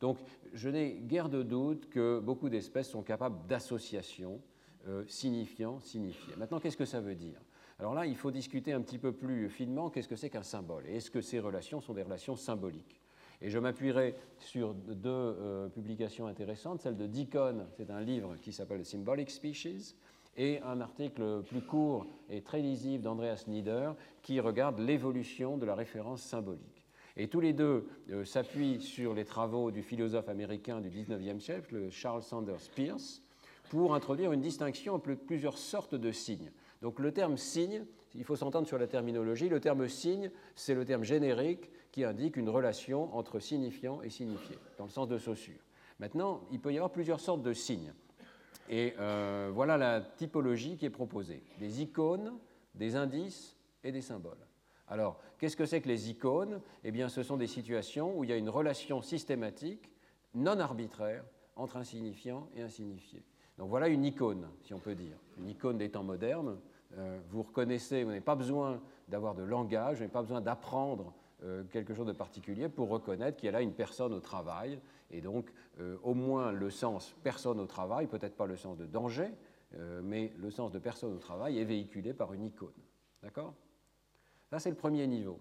Donc je n'ai guère de doute que beaucoup d'espèces sont capables d'associations euh, signifiant, signifié. Maintenant, qu'est-ce que ça veut dire? Alors là, il faut discuter un petit peu plus finement qu'est-ce que c'est qu'un symbole, et est-ce que ces relations sont des relations symboliques? Et je m'appuierai sur deux euh, publications intéressantes, celle de Deacon, c'est un livre qui s'appelle Symbolic Species, et un article plus court et très lisible d'Andreas Nieder qui regarde l'évolution de la référence symbolique. Et tous les deux euh, s'appuient sur les travaux du philosophe américain du 19e siècle, Charles Sanders Peirce, pour introduire une distinction entre plusieurs sortes de signes. Donc le terme signe, il faut s'entendre sur la terminologie, le terme signe, c'est le terme générique qui indique une relation entre signifiant et signifié, dans le sens de Saussure. Maintenant, il peut y avoir plusieurs sortes de signes. Et euh, voilà la typologie qui est proposée. Des icônes, des indices et des symboles. Alors, qu'est-ce que c'est que les icônes? Eh bien, ce sont des situations où il y a une relation systématique, non arbitraire, entre un signifiant et un signifié. Donc voilà une icône, si on peut dire, une icône des temps modernes. Euh, vous reconnaissez, vous n'avez pas besoin d'avoir de langage, vous n'avez pas besoin d'apprendre quelque chose de particulier pour reconnaître qu'il y a là une personne au travail. Et donc, euh, au moins le sens personne au travail, peut-être pas le sens de danger, mais le sens de personne au travail est véhiculé par une icône. D'accord? Ça, c'est le premier niveau.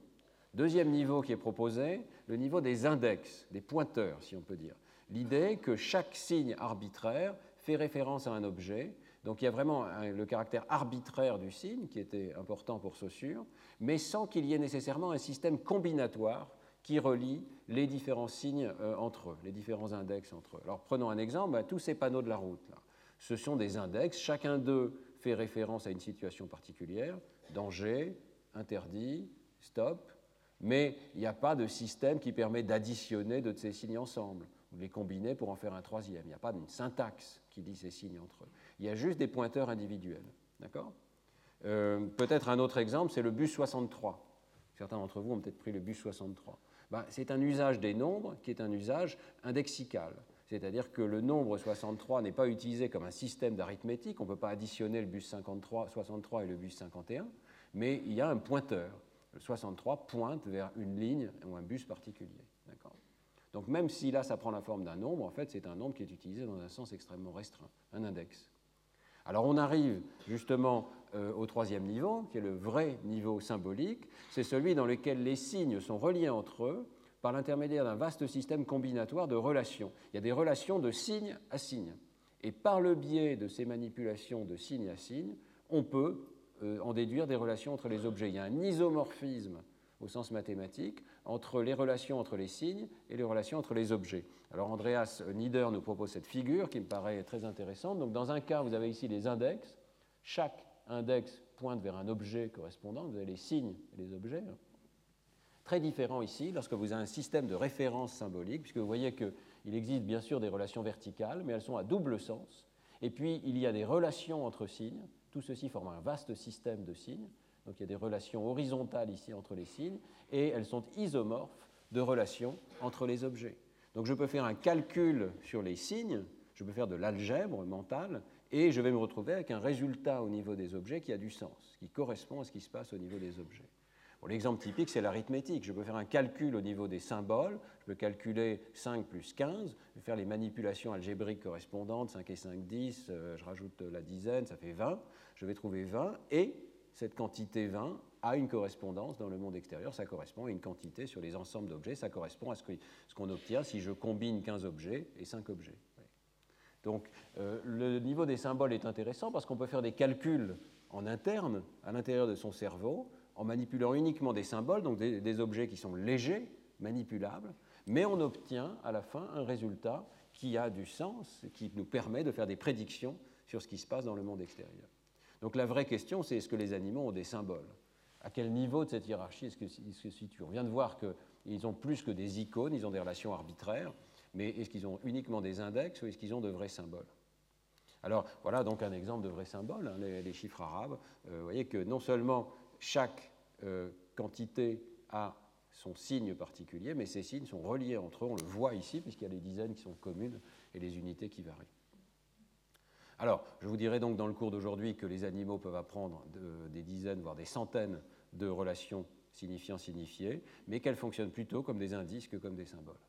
Deuxième niveau qui est proposé, le niveau des index, des pointeurs, si on peut dire. L'idée que chaque signe arbitraire fait référence à un objet. Donc il y a vraiment le caractère arbitraire du signe qui était important pour Saussure, mais sans qu'il y ait nécessairement un système combinatoire qui relie les différents signes euh, entre eux, les différents index entre eux. Alors prenons un exemple, bah, tous ces panneaux de la route, là, ce sont des index, chacun d'eux fait référence à une situation particulière, danger, interdit, stop, mais il n'y a pas de système qui permet d'additionner de ces signes ensemble ou de les combiner pour en faire un troisième. Il n'y a pas d'une syntaxe qui dit ces signes entre eux. Il y a juste des pointeurs individuels. D'accord? Euh, Peut-être un autre exemple, c'est le bus 63. Certains d'entre vous ont peut-être pris le bus 63. Ben, c'est un usage des nombres qui est un usage indexical. C'est-à-dire que le nombre 63 n'est pas utilisé comme un système d'arithmétique, on ne peut pas additionner le bus 53, 63 et le bus 51, mais il y a un pointeur. Le 63 pointe vers une ligne ou un bus particulier. Donc même si là, ça prend la forme d'un nombre, en fait, c'est un nombre qui est utilisé dans un sens extrêmement restreint, un index. Alors on arrive justement euh, au troisième niveau, qui est le vrai niveau symbolique. C'est celui dans lequel les signes sont reliés entre eux par l'intermédiaire d'un vaste système combinatoire de relations. Il y a des relations de signe à signe. Et par le biais de ces manipulations de signe à signe, on peut euh, en déduire des relations entre les objets. Il y a un isomorphisme au sens mathématique, entre les relations entre les signes et les relations entre les objets. Alors Andreas Nieder nous propose cette figure qui me paraît très intéressante. Donc dans un cas, vous avez ici les index. Chaque index pointe vers un objet correspondant. Vous avez les signes et les objets. Très différent ici lorsque vous avez un système de référence symbolique, puisque vous voyez qu'il existe bien sûr des relations verticales, mais elles sont à double sens. Et puis il y a des relations entre signes. Tout ceci forme un vaste système de signes. Donc il y a des relations horizontales ici entre les signes, et elles sont isomorphes de relations entre les objets. Donc je peux faire un calcul sur les signes, je peux faire de l'algèbre mentale, et je vais me retrouver avec un résultat au niveau des objets qui a du sens, qui correspond à ce qui se passe au niveau des objets. L'exemple typique, c'est l'arithmétique. Je peux faire un calcul au niveau des symboles, je peux calculer 5 plus 15, je vais faire les manipulations algébriques correspondantes, 5 et 5, 10, euh, je rajoute la dizaine, ça fait 20, je vais trouver 20, et cette quantité 20 a une correspondance dans le monde extérieur, ça correspond à une quantité sur les ensembles d'objets, ça correspond à ce qu'on obtient si je combine 15 objets et 5 objets. Donc euh, le niveau des symboles est intéressant parce qu'on peut faire des calculs en interne, à l'intérieur de son cerveau, en manipulant uniquement des symboles, donc des, des, objets qui sont légers, manipulables, mais on obtient à la fin un résultat qui a du sens, qui nous permet de faire des prédictions sur ce qui se passe dans le monde extérieur. Donc la vraie question, c'est est-ce que les animaux ont des symboles? À quel niveau de cette hiérarchie est-ce qu'ils se situent? On vient de voir qu'ils ont plus que des icônes, ils ont des relations arbitraires, mais est-ce qu'ils ont uniquement des index ou est-ce qu'ils ont de vrais symboles? Alors voilà donc un exemple de vrai symbole, hein, les, chiffres arabes. Euh, vous voyez que non seulement chaque euh, quantité a son signe particulier, mais ces signes sont reliés entre eux, on le voit ici, puisqu'il y a les dizaines qui sont communes et les unités qui varient. Alors, je vous dirai donc dans le cours d'aujourd'hui que les animaux peuvent apprendre des dizaines, voire des centaines de relations signifiant-signifiées, mais qu'elles fonctionnent plutôt comme des indices que comme des symboles.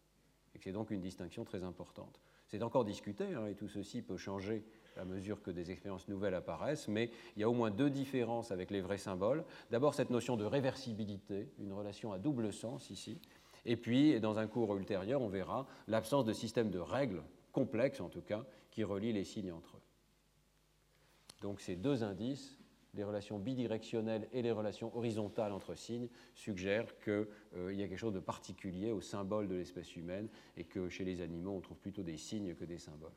Et c'est donc une distinction très importante. C'est encore discuté, hein, et tout ceci peut changer à mesure que des expériences nouvelles apparaissent, mais il y a au moins deux différences avec les vrais symboles. D'abord, cette notion de réversibilité, une relation à double sens ici, et puis, dans un cours ultérieur, on verra l'absence de système de règles, complexes en tout cas, qui relient les signes entre eux. Donc ces deux indices, les relations bidirectionnelles et les relations horizontales entre signes, suggèrent qu'il euh, y a quelque chose de particulier au symbole de l'espèce humaine et que chez les animaux, on trouve plutôt des signes que des symboles.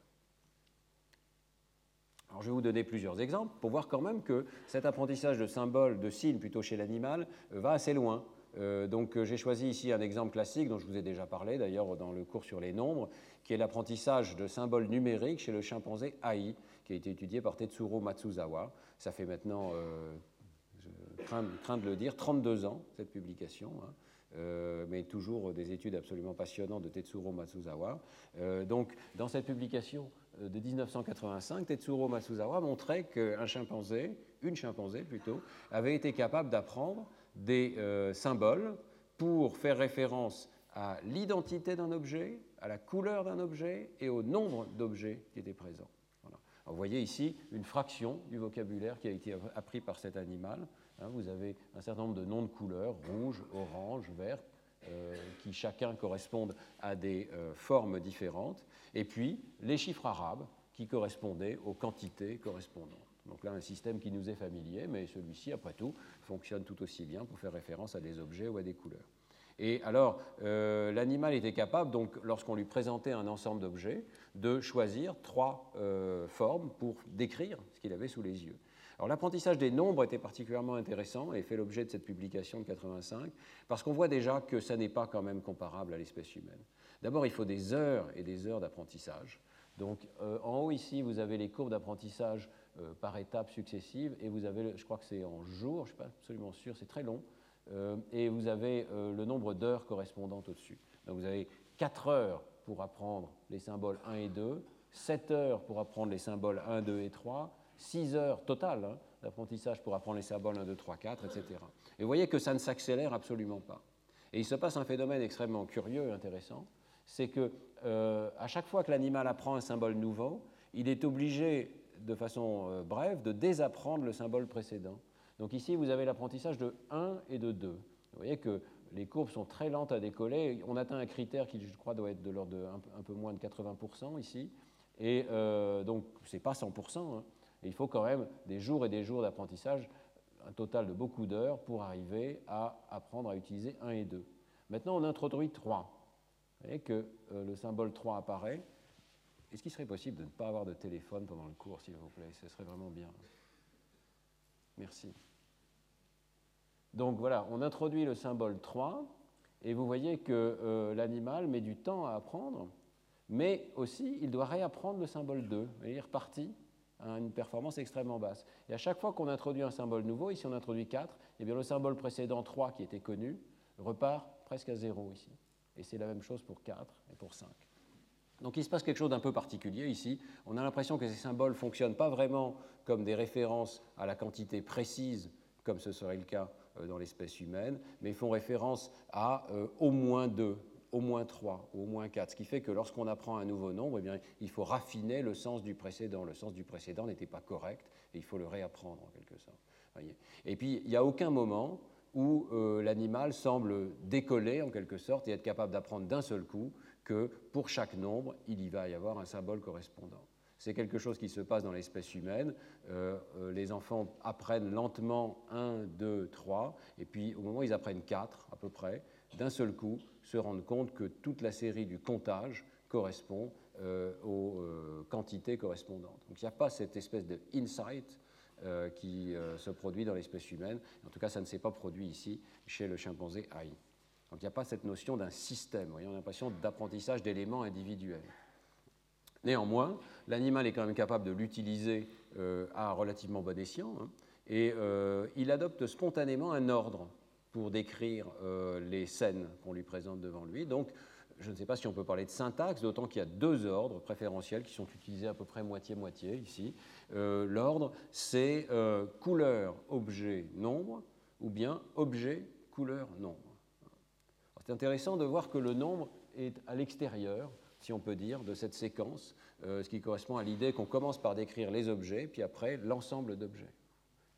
Alors je vais vous donner plusieurs exemples pour voir quand même que cet apprentissage de symboles, de signes plutôt chez l'animal, euh, va assez loin. Euh, donc j'ai choisi ici un exemple classique dont je vous ai déjà parlé d'ailleurs dans le cours sur les nombres, qui est l'apprentissage de symboles numériques chez le chimpanzé AI, qui a été étudié par Tetsuro Matsuzawa. Ça fait maintenant, je crains, de le dire, 32 ans cette publication. Hein. Euh, mais toujours des études absolument passionnantes de Tetsuro Matsuzawa. Euh, donc, dans cette publication euh, de 1985, Tetsuro Matsuzawa montrait qu'un chimpanzé, une chimpanzé plutôt, avait été capable d'apprendre des symboles pour faire référence à l'identité d'un objet, à la couleur d'un objet et au nombre d'objets qui étaient présents. Vous voyez ici une fraction du vocabulaire qui a été appris par cet animal. Hein, vous avez un certain nombre de noms de couleurs, rouge, orange, vert, euh, qui chacun correspondent à des euh, formes différentes, et puis les chiffres arabes qui correspondaient aux quantités correspondantes. Donc là, un système qui nous est familier, mais celui-ci, après tout, fonctionne tout aussi bien pour faire référence à des objets ou à des couleurs. Et alors, euh, l'animal était capable, donc, lorsqu'on lui présentait un ensemble d'objets, de choisir trois formes pour décrire ce qu'il avait sous les yeux. Alors l'apprentissage des nombres était particulièrement intéressant et fait l'objet de cette publication de 85 parce qu'on voit déjà que ça n'est pas quand même comparable à l'espèce humaine. D'abord, il faut des heures et des heures d'apprentissage. Donc euh, en haut ici, vous avez les courbes d'apprentissage euh, par étapes successives et vous avez, je crois que c'est en jours, je ne suis pas absolument sûr, c'est très long, euh, et vous avez le nombre d'heures correspondantes au-dessus. Donc vous avez 4 heures pour apprendre les symboles 1 et 2, 7 heures pour apprendre les symboles 1, 2 et 3, 6 heures totales hein, d'apprentissage pour apprendre les symboles 1, 2, 3, 4, etc. Et vous voyez que ça ne s'accélère absolument pas. Et il se passe un phénomène extrêmement curieux et intéressant, c'est que euh, à chaque fois que l'animal apprend un symbole nouveau, il est obligé, de façon euh, brève, de désapprendre le symbole précédent. Donc ici, vous avez l'apprentissage de 1 et de 2. Vous voyez que les courbes sont très lentes à décoller. On atteint un critère qui, je crois, doit être de l'ordre de un, peu moins de 80% ici. Et euh, donc, ce n'est pas 100% il faut quand même des jours et des jours d'apprentissage, un total de beaucoup d'heures pour arriver à apprendre à utiliser 1 et 2. Maintenant, on introduit 3. Vous voyez que euh, le symbole 3 apparaît. Est-ce qu'il serait possible de ne pas avoir de téléphone pendant le cours, s'il vous plaît? Ce serait vraiment bien. Merci. Donc voilà, on introduit le symbole 3, et vous voyez que euh, l'animal met du temps à apprendre, mais aussi il doit réapprendre le symbole 2. il est reparti une performance extrêmement basse. Et à chaque fois qu'on introduit un symbole nouveau, ici on introduit 4, et eh bien le symbole précédent 3 qui était connu repart presque à 0 ici. Et c'est la même chose pour 4 et pour 5. Donc il se passe quelque chose d'un peu particulier ici. On a l'impression que ces symboles ne fonctionnent pas vraiment comme des références à la quantité précise, comme ce serait le cas dans l'espèce humaine, mais font référence à euh, au moins 2, au moins 3 ou au moins 4, ce qui fait que lorsqu'on apprend un nouveau nombre, eh il faut raffiner le sens du précédent. Le sens du précédent n'était pas correct et il faut le réapprendre en quelque sorte. Et puis, il n'y a aucun moment où euh, l'animal semble décoller en quelque sorte et être capable d'apprendre d'un seul coup que pour chaque nombre, il y va y avoir un symbole correspondant. C'est quelque chose qui se passe dans l'espèce humaine. Euh, euh, les enfants apprennent lentement 1, 2, 3, et puis au moment où ils apprennent 4 à peu près, d'un seul coup, se rendre compte que toute la série du comptage correspond euh, aux quantités correspondantes. Donc il n'y a pas cette espèce de insight qui se produit dans l'espèce humaine. En tout cas, ça ne s'est pas produit ici chez le chimpanzé AI. Donc il n'y a pas cette notion d'un système. on a l'impression d'apprentissage d'éléments individuels. Néanmoins, l'animal est quand même capable de l'utiliser à relativement bon escient, hein, et il adopte spontanément un ordre pour décrire euh, les scènes qu'on lui présente devant lui. Donc, je ne sais pas si on peut parler de syntaxe, d'autant qu'il y a deux ordres préférentiels qui sont utilisés à peu près moitié-moitié ici. Euh, l'ordre, c'est euh, couleur, objet, nombre, ou bien objet, couleur, nombre. C'est intéressant de voir que le nombre est à l'extérieur, si on peut dire, de cette séquence, ce qui correspond à l'idée qu'on commence par décrire les objets, puis après l'ensemble d'objets.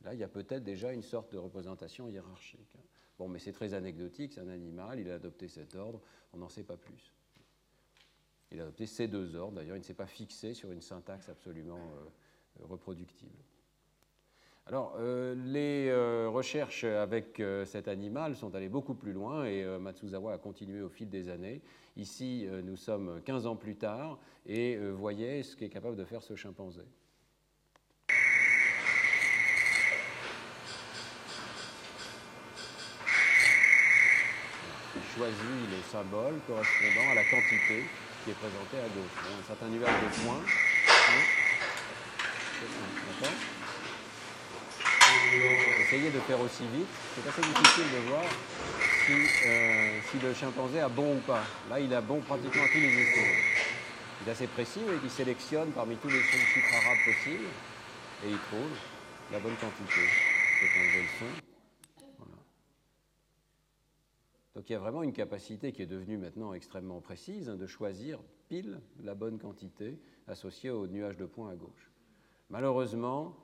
Là, il y a peut-être déjà une sorte de représentation hiérarchique. Bon, mais c'est très anecdotique, c'est un animal, il a adopté cet ordre, on n'en sait pas plus. Il a adopté ces deux ordres, d'ailleurs, il ne s'est pas fixé sur une syntaxe absolument euh, reproductible. Alors, euh, les euh, recherches avec cet animal sont allées beaucoup plus loin et Matsuzawa a continué au fil des années. Ici, nous sommes 15 ans plus tard et voyez ce qu'est capable de faire ce chimpanzé. choisi le symbole correspondant à la quantité qui est présentée à gauche. Un certain nuage de points. Essayez de faire aussi vite. C'est assez difficile de voir si, euh, si, le chimpanzé a bon ou pas. Là, il a bon pratiquement à tous les essais. Il est assez précis, et il sélectionne parmi tous les chiffres arabes possibles et il trouve la bonne quantité. Je le son. Donc il y a vraiment une capacité qui est devenue maintenant extrêmement précise hein, de choisir pile la bonne quantité associée au nuage de points à gauche. Malheureusement,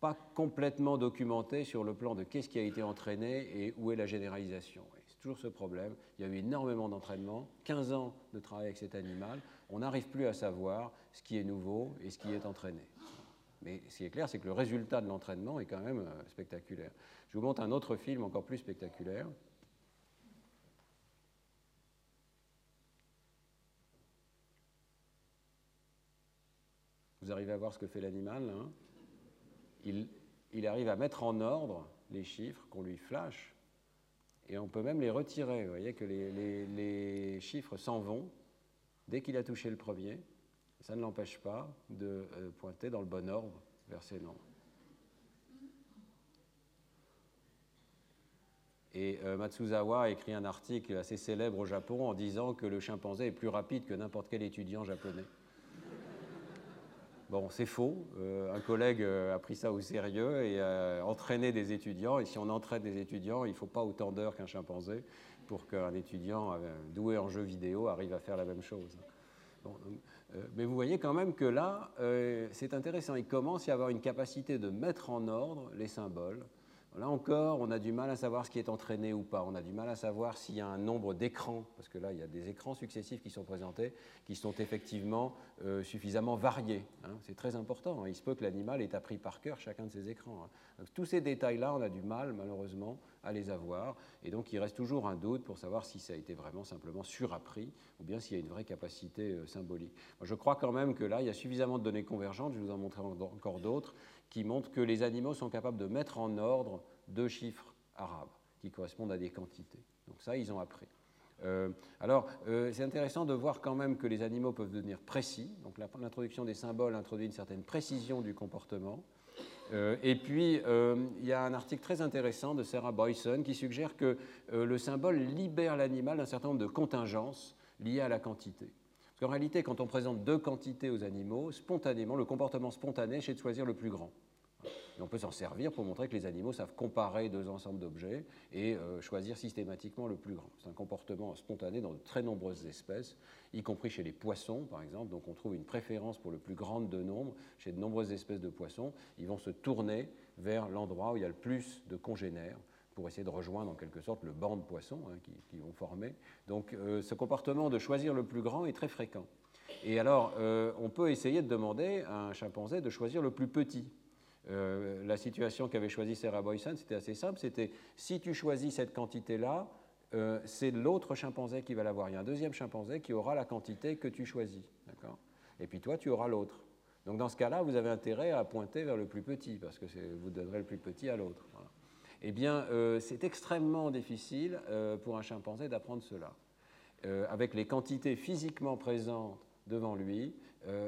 pas complètement documenté sur le plan de qu'est-ce qui a été entraîné et où est la généralisation. C'est toujours ce problème. Il y a eu énormément d'entraînement, 15 ans de travail avec cet animal. On n'arrive plus à savoir ce qui est nouveau et ce qui est entraîné. Mais ce qui est clair, c'est que le résultat de l'entraînement est quand même euh, spectaculaire. Je vous montre un autre film encore plus spectaculaire. Vous arrivez à voir ce que fait l'animal hein? Il, arrive à mettre en ordre les chiffres qu'on lui flash et on peut même les retirer. Vous voyez que les, chiffres s'en vont dès qu'il a touché le premier. Ça ne l'empêche pas de euh, pointer dans le bon ordre vers ses nombres. Et euh, Matsuzawa a écrit un article assez célèbre au Japon en disant que le chimpanzé est plus rapide que n'importe quel étudiant japonais. Bon, c'est faux. Euh, un collègue euh, a pris ça au sérieux et a entraîné des étudiants. Et si on entraîne des étudiants, il ne faut pas autant d'heures qu'un chimpanzé pour qu'un étudiant euh, doué en jeux vidéo arrive à faire la même chose. mais vous voyez quand même que là, c'est intéressant. Il commence à y avoir une capacité de mettre en ordre les symboles Là encore, on a du mal à savoir ce qui est entraîné ou pas. On a du mal à savoir s'il y a un nombre d'écrans, parce que là, il y a des écrans successifs qui sont présentés, qui sont effectivement euh, suffisamment variés. Hein. C'est très important. Hein. Il se peut que l'animal ait appris par cœur chacun de ces écrans. Hein. tous ces détails-là, on a du mal, malheureusement, à les avoir. Et donc, il reste toujours un doute pour savoir si ça a été vraiment simplement surappris ou bien s'il y a une vraie capacité euh, symbolique. je crois quand même que là, il y a suffisamment de données convergentes. Je vous en montrer encore d'autres qui montrent que les animaux sont capables de mettre en ordre deux chiffres arabes qui correspondent à des quantités. Donc ça, ils ont appris. Euh, alors, euh, c'est intéressant de voir quand même que les animaux peuvent devenir précis. Donc l'introduction des symboles introduit une certaine précision du comportement. Euh, et puis, il y a un article très intéressant de Sarah Boyson qui suggère que le symbole libère l'animal d'un certain nombre de contingences liées à la quantité. Parce qu'en réalité, quand on présente deux quantités aux animaux, spontanément, le comportement spontané, c'est de choisir le plus grand. On peut s'en servir pour montrer que les animaux savent comparer deux ensembles d'objets et euh, choisir systématiquement le plus grand. C'est un comportement spontané dans de très nombreuses espèces, y compris chez les poissons, par exemple. Donc on trouve une préférence pour le plus grand de nombres chez de nombreuses espèces de poissons. Ils vont se tourner vers l'endroit où il y a le plus de congénères pour essayer de rejoindre en quelque sorte le banc de poissons hein, qui, vont former. Donc euh, ce comportement de choisir le plus grand est très fréquent. Et alors, euh, on peut essayer de demander à un chimpanzé de choisir le plus petit. Euh, la situation qu'avait choisie Sarah Boyson, c'était assez simple, c'était si tu choisis cette quantité-là, c'est l'autre chimpanzé qui va l'avoir. Il y a un deuxième chimpanzé qui aura la quantité que tu choisis. Et puis toi, tu auras l'autre. Donc dans ce cas-là, vous avez intérêt à pointer vers le plus petit, parce que vous donnerez le plus petit à l'autre eh bien, euh, c'est extrêmement difficile euh, pour un chimpanzé d'apprendre cela. Euh, avec les quantités physiquement présentes devant lui,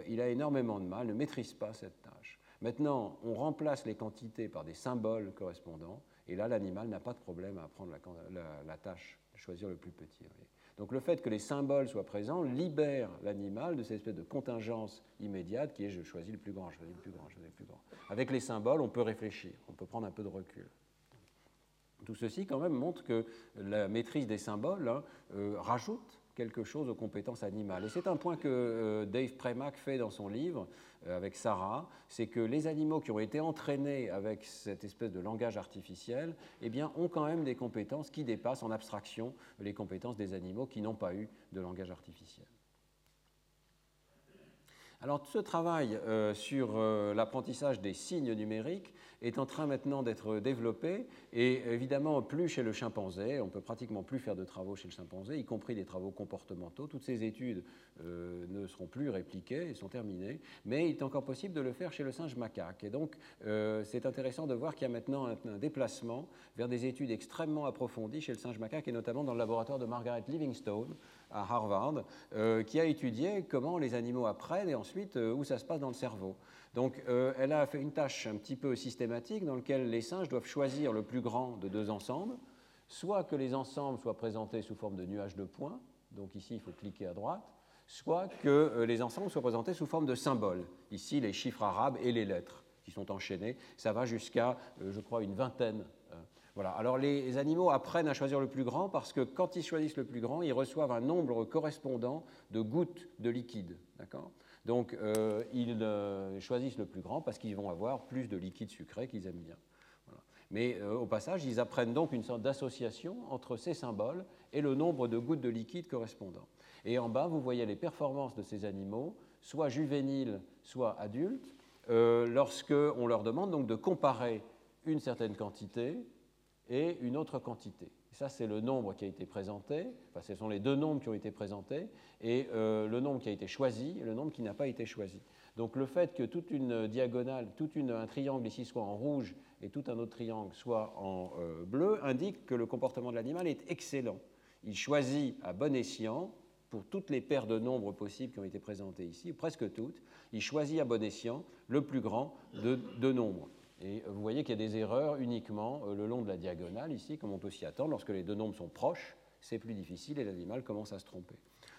il a énormément de mal, ne maîtrise pas cette tâche. Maintenant, on remplace les quantités par des symboles correspondants, et là, l'animal n'a pas de problème à apprendre la, tâche de choisir le plus petit. Donc le fait que les symboles soient présents libère l'animal de cette espèce de contingence immédiate qui est je choisis le plus grand, je choisis le plus grand, je choisis le plus grand. Avec les symboles, on peut réfléchir, on peut prendre un peu de recul. Tout ceci, quand même, montre que la maîtrise des symboles hein, euh, rajoute quelque chose aux compétences animales. Et c'est un point que euh, Dave Premack fait dans son livre euh, avec Sarah, c'est que les animaux qui ont été entraînés avec cette espèce de langage artificiel, eh bien, ont quand même des compétences qui dépassent en abstraction les compétences des animaux qui n'ont pas eu de langage artificiel. Alors ce travail euh, sur euh, l'apprentissage des signes numériques est en train maintenant d'être développé et évidemment plus chez le chimpanzé, on peut pratiquement plus faire de travaux chez le chimpanzé, y compris des travaux comportementaux. Toutes ces études euh, ne seront plus répliquées et sont terminées, mais il est encore possible de le faire chez le singe macaque. Et donc c'est intéressant de voir qu'il y a maintenant un, un, déplacement vers des études extrêmement approfondies chez le singe macaque et notamment dans le laboratoire de Margaret Livingstone à Harvard, qui a étudié comment les animaux apprennent et ensuite euh, où ça se passe dans le cerveau. Donc euh, elle a fait une tâche un petit peu systématique dans laquelle les singes doivent choisir le plus grand de deux ensembles, soit que les ensembles soient présentés sous forme de nuages de points, donc ici il faut cliquer à droite, soit que euh, les ensembles soient présentés sous forme de symboles, ici les chiffres arabes et les lettres qui sont enchaînés, ça va jusqu'à, je crois, une vingtaine Alors les animaux apprennent à choisir le plus grand parce que quand ils choisissent le plus grand, ils reçoivent un nombre correspondant de gouttes de liquide. Donc euh, ils euh, choisissent le plus grand parce qu'ils vont avoir plus de liquide sucré qu'ils aiment bien. Mais euh, au passage, ils apprennent donc une sorte d'association entre ces symboles et le nombre de gouttes de liquide correspondant. Et en bas, vous voyez les performances de ces animaux, soit juvéniles, soit adultes, lorsque on leur demande donc de comparer une certaine quantité et une autre quantité. ça, c'est le nombre qui a été présenté, enfin, ce sont les deux nombres qui ont été présentés, et euh, le nombre qui a été choisi et le nombre qui n'a pas été choisi. Donc le fait que toute une diagonale, tout un triangle ici soit en rouge et tout un autre triangle soit en euh, bleu indique que le comportement de l'animal est excellent. Il choisit à bon escient, pour toutes les paires de nombres possibles qui ont été présentées ici, presque toutes, il choisit à bon escient le plus grand de deux nombres. Et vous voyez qu'il y a des erreurs uniquement euh, le long de la diagonale, ici, comme on peut s'y attendre. Lorsque les deux nombres sont proches, c'est plus difficile et l'animal commence à se tromper.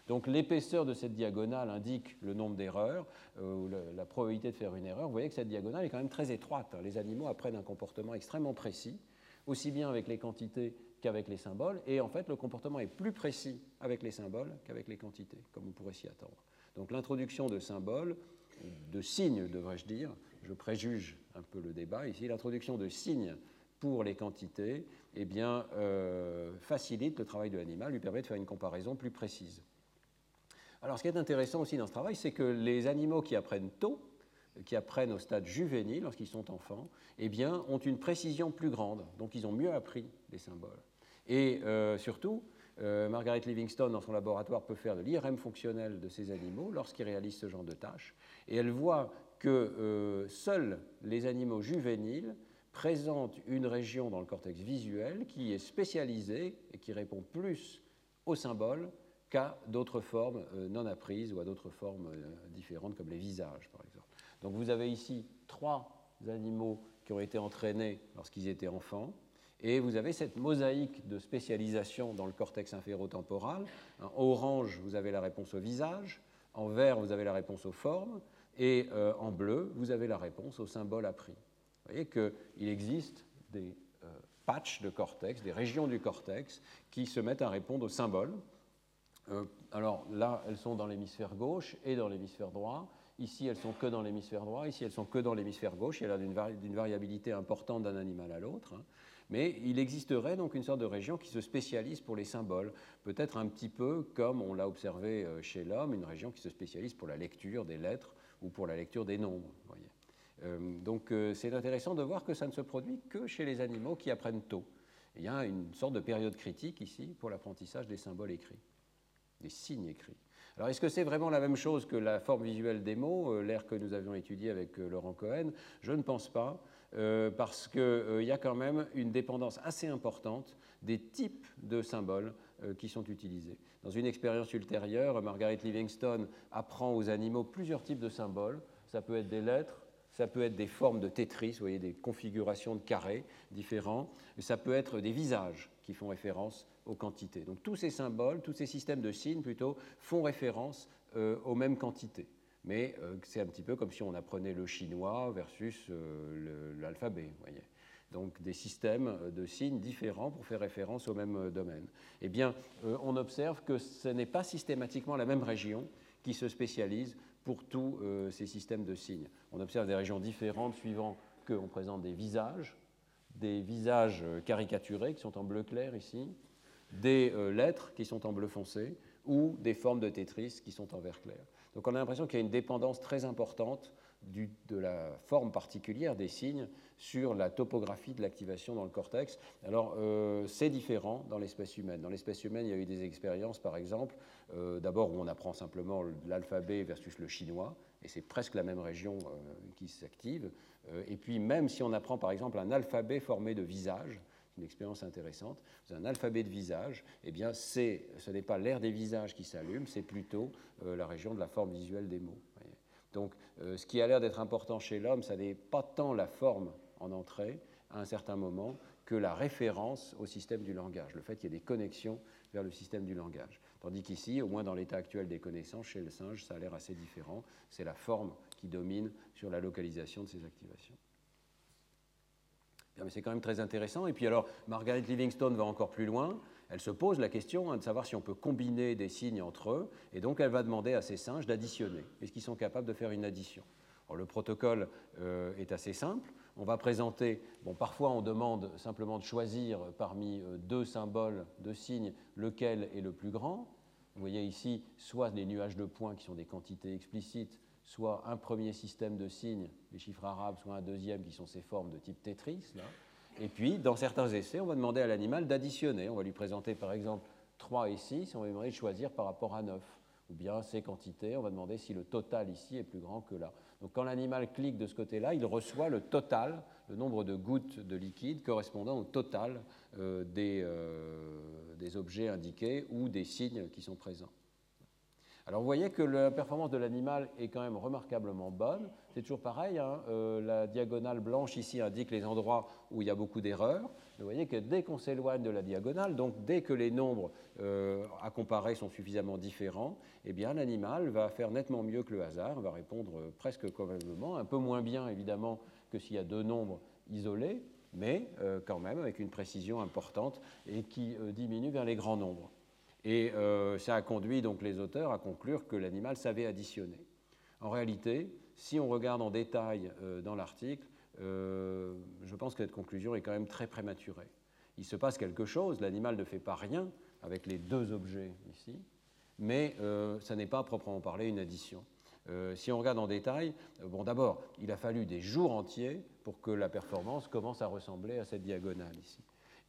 Donc l'épaisseur de cette diagonale indique le nombre d'erreurs, euh, la probabilité de faire une erreur. Vous voyez que cette diagonale est quand même très étroite. Les animaux apprennent un comportement extrêmement précis, aussi bien avec les quantités qu'avec les symboles. Et en fait, le comportement est plus précis avec les symboles qu'avec les quantités, comme on pourrait s'y attendre. Donc l'introduction de symboles, de signes, devrais-je dire, je préjuge un peu le débat ici, l'introduction de signes pour les quantités eh bien, euh, facilite le travail de l'animal, lui permet de faire une comparaison plus précise. Alors ce qui est intéressant aussi dans ce travail, c'est que les animaux qui apprennent tôt, qui apprennent au stade juvénile, lorsqu'ils sont enfants, eh bien, ont une précision plus grande, donc ils ont mieux appris les symboles. Et euh, surtout, euh, Margaret Livingstone, dans son laboratoire, peut faire de l'IRM fonctionnel de ces animaux lorsqu'ils réalisent ce genre de tâches, et elle voit que euh, seuls les animaux juvéniles présentent une région dans le cortex visuel qui est spécialisée et qui répond plus aux symboles qu'à d'autres formes euh, non apprises ou à d'autres formes euh, différentes comme les visages par exemple. Donc vous avez ici trois animaux qui ont été entraînés lorsqu'ils étaient enfants et vous avez cette mosaïque de spécialisation dans le cortex inférotemporal. En orange, vous avez la réponse au visage, en vert, vous avez la réponse aux formes, et euh, en bleu, vous avez la réponse au symbole appris. Vous voyez qu'il existe des euh, patchs de cortex, des régions du cortex qui se mettent à répondre aux symboles. Euh, alors là, elles sont dans l'hémisphère gauche et dans l'hémisphère droit. Ici, elles sont que dans l'hémisphère droit. Ici, elles sont que dans l'hémisphère gauche. Il y a une, variabilité importante d'un animal à l'autre. Hein. Mais il existerait donc une sorte de région qui se spécialise pour les symboles, peut-être un petit peu comme on l'a observé chez l'homme, une région qui se spécialise pour la lecture des lettres ou pour la lecture des nombres. Voyez. Euh, donc euh, c'est intéressant de voir que ça ne se produit que chez les animaux qui apprennent tôt. Il y a une sorte de période critique ici pour l'apprentissage des symboles écrits, des signes écrits. Alors est-ce que c'est vraiment la même chose que la forme visuelle des mots, euh, l'air que nous avions étudié avec Laurent Cohen? Je ne pense pas, parce qu'il y a quand même une dépendance assez importante des types de symboles qui sont utilisés. Dans une expérience ultérieure, Margaret Livingstone apprend aux animaux plusieurs types de symboles. Ça peut être des lettres, ça peut être des formes de Tetris, vous voyez, des configurations de carrés différents, ça peut être des visages qui font référence aux quantités. Donc tous ces symboles, tous ces systèmes de signes plutôt, font référence euh, aux mêmes quantités. Mais euh, c'est un petit peu comme si on apprenait le chinois versus euh, l'alphabet, vous voyez donc des systèmes de signes différents pour faire référence au même domaine. Eh bien, euh, on observe que ce n'est pas systématiquement la même région qui se spécialise pour tous euh, ces systèmes de signes. On observe des régions différentes suivant qu'on présente des visages, des visages caricaturés qui sont en bleu clair ici, des euh, lettres qui sont en bleu foncé ou des formes de Tetris qui sont en vert clair. Donc on a l'impression qu'il y a une dépendance très importante de la forme particulière des signes sur la topographie de l'activation dans le cortex. Alors, euh, c'est différent dans l'espèce humaine. Dans l'espèce humaine, il y a eu des expériences, par exemple, euh, d'abord où on apprend simplement l'alphabet versus le chinois, et c'est presque la même région euh, qui s'active. et puis, même si on apprend, par exemple, un alphabet formé de visages, une expérience intéressante. Un alphabet de visage, eh bien, ce n'est pas l'air des visages qui s'allume, c'est plutôt la région de la forme visuelle des mots. Donc, euh, ce qui a l'air d'être important chez l'homme, ça n'est pas tant la forme en entrée, à un certain moment, que la référence au système du langage, le fait qu'il y ait des connexions vers le système du langage. Tandis qu'ici, au moins dans l'état actuel des connaissances, chez le singe, ça a l'air assez différent. C'est la forme qui domine sur la localisation de ces activations. mais c'est quand même très intéressant. Et puis alors, Margaret Livingstone va encore plus loin elle se pose la question hein, de savoir si on peut combiner des signes entre eux, et donc elle va demander à ces singes d'additionner. Est-ce qu'ils sont capables de faire une addition? Le protocole euh, est assez simple. On va présenter, bon, parfois on demande simplement de choisir parmi euh, deux symboles, deux signes, lequel est le plus grand. Vous voyez ici soit des nuages de points qui sont des quantités explicites, soit un premier système de signes, les chiffres arabes, soit un deuxième qui sont ces formes de type Tetris. Là. Et puis, dans certains essais, on va demander à l'animal d'additionner. On va lui présenter par exemple 3 et 6, on va lui demander de choisir par rapport à 9. Ou bien ces quantités, on va demander si le total ici est plus grand que là. Donc quand l'animal clique de ce côté-là, il reçoit le total, le nombre de gouttes de liquide correspondant au total euh, des, euh, des objets indiqués ou des signes qui sont présents. Alors vous voyez que la performance de l'animal est quand même remarquablement bonne. C'est toujours pareil, hein, euh, la diagonale blanche ici indique les endroits où il y a beaucoup d'erreurs. Vous voyez que dès qu'on s'éloigne de la diagonale, donc dès que les nombres euh, à comparer sont suffisamment différents, eh bien l'animal va faire nettement mieux que le hasard, va répondre presque convenablement, un peu moins bien évidemment que s'il y a deux nombres isolés, mais euh, quand même avec une précision importante et qui diminue vers les grands nombres. Et euh, ça a conduit donc les auteurs à conclure que l'animal savait additionner. En réalité, si on regarde en détail euh, dans l'article, euh, je pense que cette conclusion est quand même très prématurée. Il se passe quelque chose, l'animal ne fait pas rien avec les deux objets ici, mais ça n'est pas proprement parler une addition. si on regarde en détail, bon d'abord, il a fallu des jours entiers pour que la performance commence à ressembler à cette diagonale ici.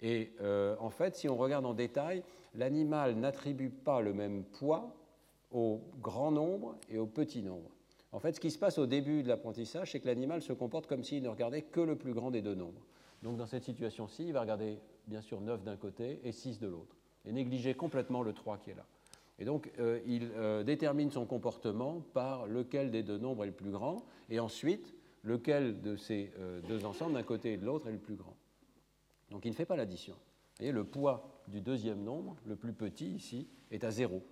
Et euh, en fait, si on regarde en détail, l'animal n'attribue pas le même poids au grand nombre et au petit nombre. En fait, ce qui se passe au début de l'apprentissage, c'est que l'animal se comporte comme s'il ne regardait que le plus grand des deux nombres. Donc dans cette situation-ci, il va regarder bien sûr 9 d'un côté et 6 de l'autre, et négliger complètement le 3 qui est là. Et donc euh, il euh, détermine son comportement par lequel des deux nombres est le plus grand, et ensuite lequel de ces deux ensembles d'un côté et de l'autre est le plus grand. Donc il ne fait pas l'addition. Et le poids du deuxième nombre, le plus petit ici, est à zéro.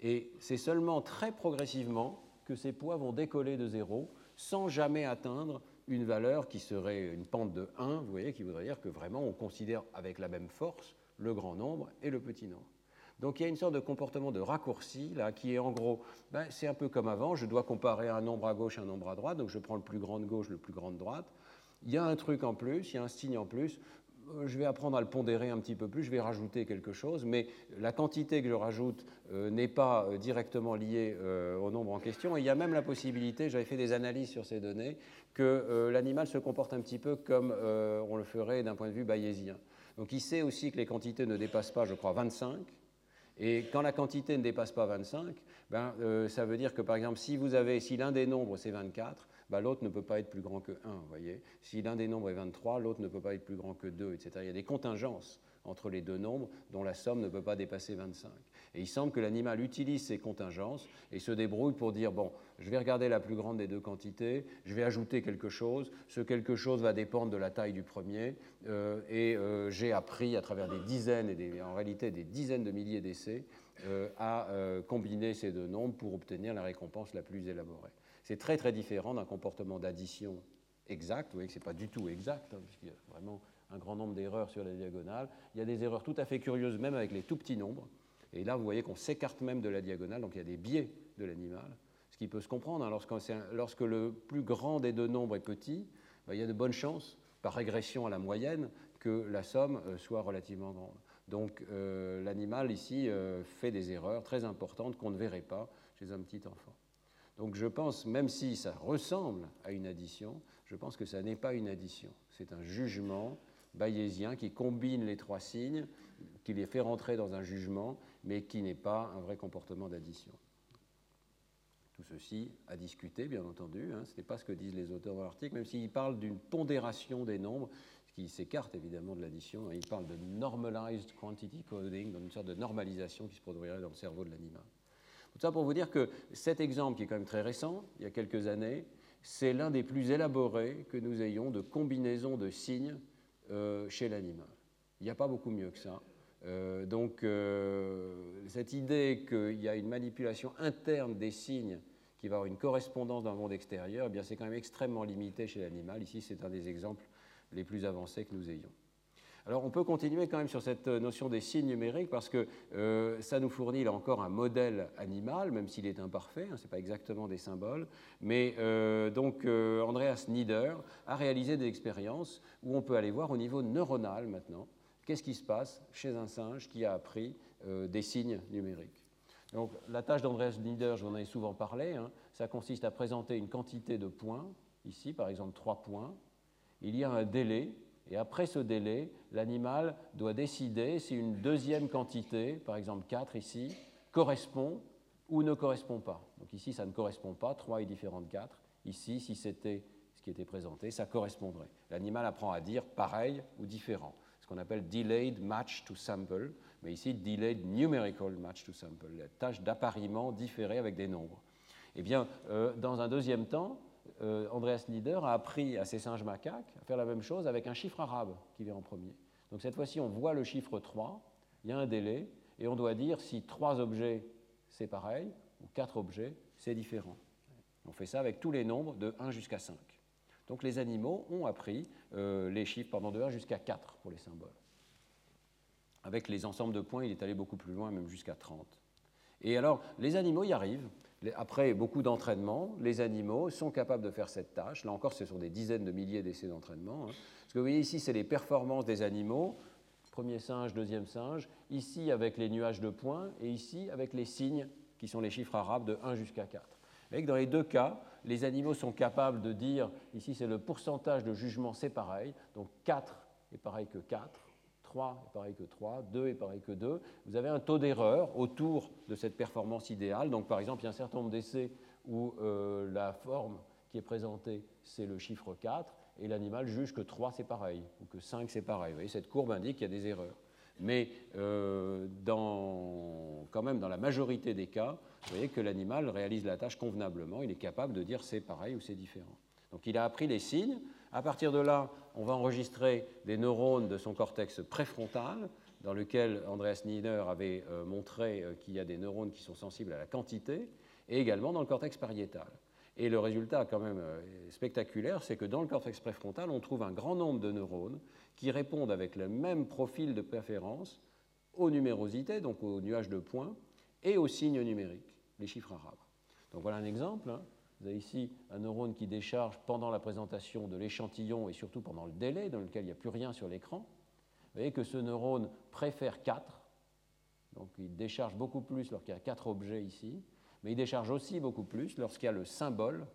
Et c'est seulement très progressivement que ces poids vont décoller de zéro sans jamais atteindre une valeur qui serait une pente de 1, vous voyez, qui voudrait dire que vraiment on considère avec la même force le grand nombre et le petit nombre. Donc il y a une sorte de comportement de raccourci là qui est en gros, ben, c'est un peu comme avant, je dois comparer un nombre à gauche et un nombre à droite, donc je prends le plus grand de gauche, le plus grand de droite. Il y a un truc en plus, il y a un signe en plus. Euh, je vais apprendre à le pondérer un petit peu plus, je vais rajouter quelque chose, mais la quantité que je rajoute euh, n'est pas euh, directement liée au nombre en question. Et il y a même la possibilité, j'avais fait des analyses sur ces données, que l'animal se comporte un petit peu comme on le ferait d'un point de vue bayésien. Donc il sait aussi que les quantités ne dépassent pas, je crois, 25. Et quand la quantité ne dépasse pas 25, ben, ça veut dire que par exemple, si vous avez, si l'un des nombres c'est 24, bah, l'autre ne peut pas être plus grand que 1. Voyez si l'un des nombres est 23, l'autre ne peut pas être plus grand que 2, etc. Il y a des contingences entre les deux nombres dont la somme ne peut pas dépasser 25. Et il semble que l'animal utilise ces contingences et se débrouille pour dire, bon, je vais regarder la plus grande des deux quantités, je vais ajouter quelque chose, ce quelque chose va dépendre de la taille du premier, euh, et euh, j'ai appris à travers des dizaines, et en réalité des dizaines de milliers d'essais, euh, à combiner ces deux nombres pour obtenir la récompense la plus élaborée. C'est très très différent d'un comportement d'addition exact. Vous voyez que ce n'est pas du tout exact, hein, puisqu'il y a vraiment un grand nombre d'erreurs sur la diagonale. Il y a des erreurs tout à fait curieuses, même avec les tout petits nombres. Et là, vous voyez qu'on s'écarte même de la diagonale, donc il y a des biais de l'animal, ce qui peut se comprendre. Hein, lorsque, le plus grand des deux nombres est petit, ben, il y a de bonnes chances, par régression à la moyenne, que la somme euh, soit relativement grande. Donc euh, l'animal ici euh, fait des erreurs très importantes qu'on ne verrait pas chez un petit enfant. Donc je pense, même si ça ressemble à une addition, je pense que ça n'est pas une addition. C'est un jugement bayésien qui combine les trois signes, qui les fait rentrer dans un jugement, mais qui n'est pas un vrai comportement d'addition. Tout ceci à discuter, bien entendu. Hein. Ce n'est pas ce que disent les auteurs dans l'article, même s'ils parlent d'une pondération des nombres, ce qui s'écarte évidemment de l'addition. Ils parlent de normalized quantity coding, donc une sorte de normalisation qui se produirait dans le cerveau de l'animal. Tout ça pour vous dire que cet exemple, qui est quand même très récent, il y a quelques années, c'est l'un des plus élaborés que nous ayons de combinaison de signes euh, chez l'animal. Il n'y a pas beaucoup mieux que ça. Euh, donc, euh, cette idée qu'il y a une manipulation interne des signes qui va avoir une correspondance dans le monde extérieur, eh bien, c'est quand même extrêmement limité chez l'animal. Ici, c'est un des exemples les plus avancés que nous ayons. Alors on peut continuer quand même sur cette notion des signes numériques parce que euh, ça nous fournit là encore un modèle animal, même s'il est imparfait, hein, ce n'est pas exactement des symboles. Mais euh, donc euh, Andreas Nieder a réalisé des expériences où on peut aller voir au niveau neuronal maintenant qu'est-ce qui se passe chez un singe qui a appris des signes numériques. Donc la tâche d'Andreas Nieder, j'en ai souvent parlé, hein, ça consiste à présenter une quantité de points, ici par exemple trois points. Il y a un délai et après ce délai, l'animal doit décider si une deuxième quantité, par exemple 4 ici, correspond ou ne correspond pas. Donc ici, ça ne correspond pas, 3 est différent de 4. Ici, si c'était ce qui était présenté, ça correspondrait. L'animal apprend à dire pareil ou différent, ce qu'on appelle delayed match to sample, mais ici delayed numerical match to sample, la tâche d'appariement différée avec des nombres. Eh bien, euh, dans un deuxième temps, Andreas Nieder a appris à ses singes macaques à faire la même chose avec un chiffre arabe qui vient en premier. Donc cette fois-ci, on voit le chiffre 3, il y a un délai, et on doit dire si trois objets c'est pareil, ou quatre objets c'est différent. On fait ça avec tous les nombres de 1 jusqu'à 5. Donc les animaux ont appris euh, les chiffres pendant de 1 jusqu'à 4 pour les symboles. Avec les ensembles de points, il est allé beaucoup plus loin, même jusqu'à 30. Et alors, les animaux y arrivent, après beaucoup d'entraînement, les animaux sont capables de faire cette tâche. Là encore, ce sont des dizaines de milliers d'essais d'entraînement. Hein. Ce que vous voyez ici, c'est les performances des animaux. Premier singe, deuxième singe. Ici, avec les nuages de points. Et ici, avec les signes, qui sont les chiffres arabes de 1 jusqu'à 4. Vous voyez que dans les deux cas, les animaux sont capables de dire, ici c'est le pourcentage de jugement, c'est pareil. Donc 4 est pareil que 4. 3 est pareil que 3, 2 est pareil que 2. Vous avez un taux d'erreur autour de cette performance idéale. Donc par exemple, il y a un certain nombre d'essais où euh, la forme qui est présentée, c'est le chiffre 4, et l'animal juge que 3 c'est pareil, ou que 5 c'est pareil. Vous voyez, cette courbe indique qu'il y a des erreurs. Mais euh, quand même, dans la majorité des cas, vous voyez que l'animal réalise la tâche convenablement, il est capable de dire c'est pareil ou c'est différent. Donc il a appris les signes, à partir de là, on va enregistrer des neurones de son cortex préfrontal, dans lequel Andreas Nieder avait euh, montré euh, qu'il y a des neurones qui sont sensibles à la quantité, et également dans le cortex pariétal. Et le résultat quand même euh, spectaculaire, c'est que dans le cortex préfrontal, on trouve un grand nombre de neurones qui répondent avec le même profil de préférence aux numérosités, donc aux nuages de points, et aux signes numériques, les chiffres arabes. Donc voilà un exemple. Hein. Vous avez ici un neurone qui décharge pendant la présentation de l'échantillon et surtout pendant le délai dans lequel il n'y a plus rien sur l'écran. Vous voyez que ce neurone préfère 4, donc il décharge beaucoup plus lorsqu'il y a 4 objets ici, mais il décharge aussi beaucoup plus lorsqu'il y a le symbole,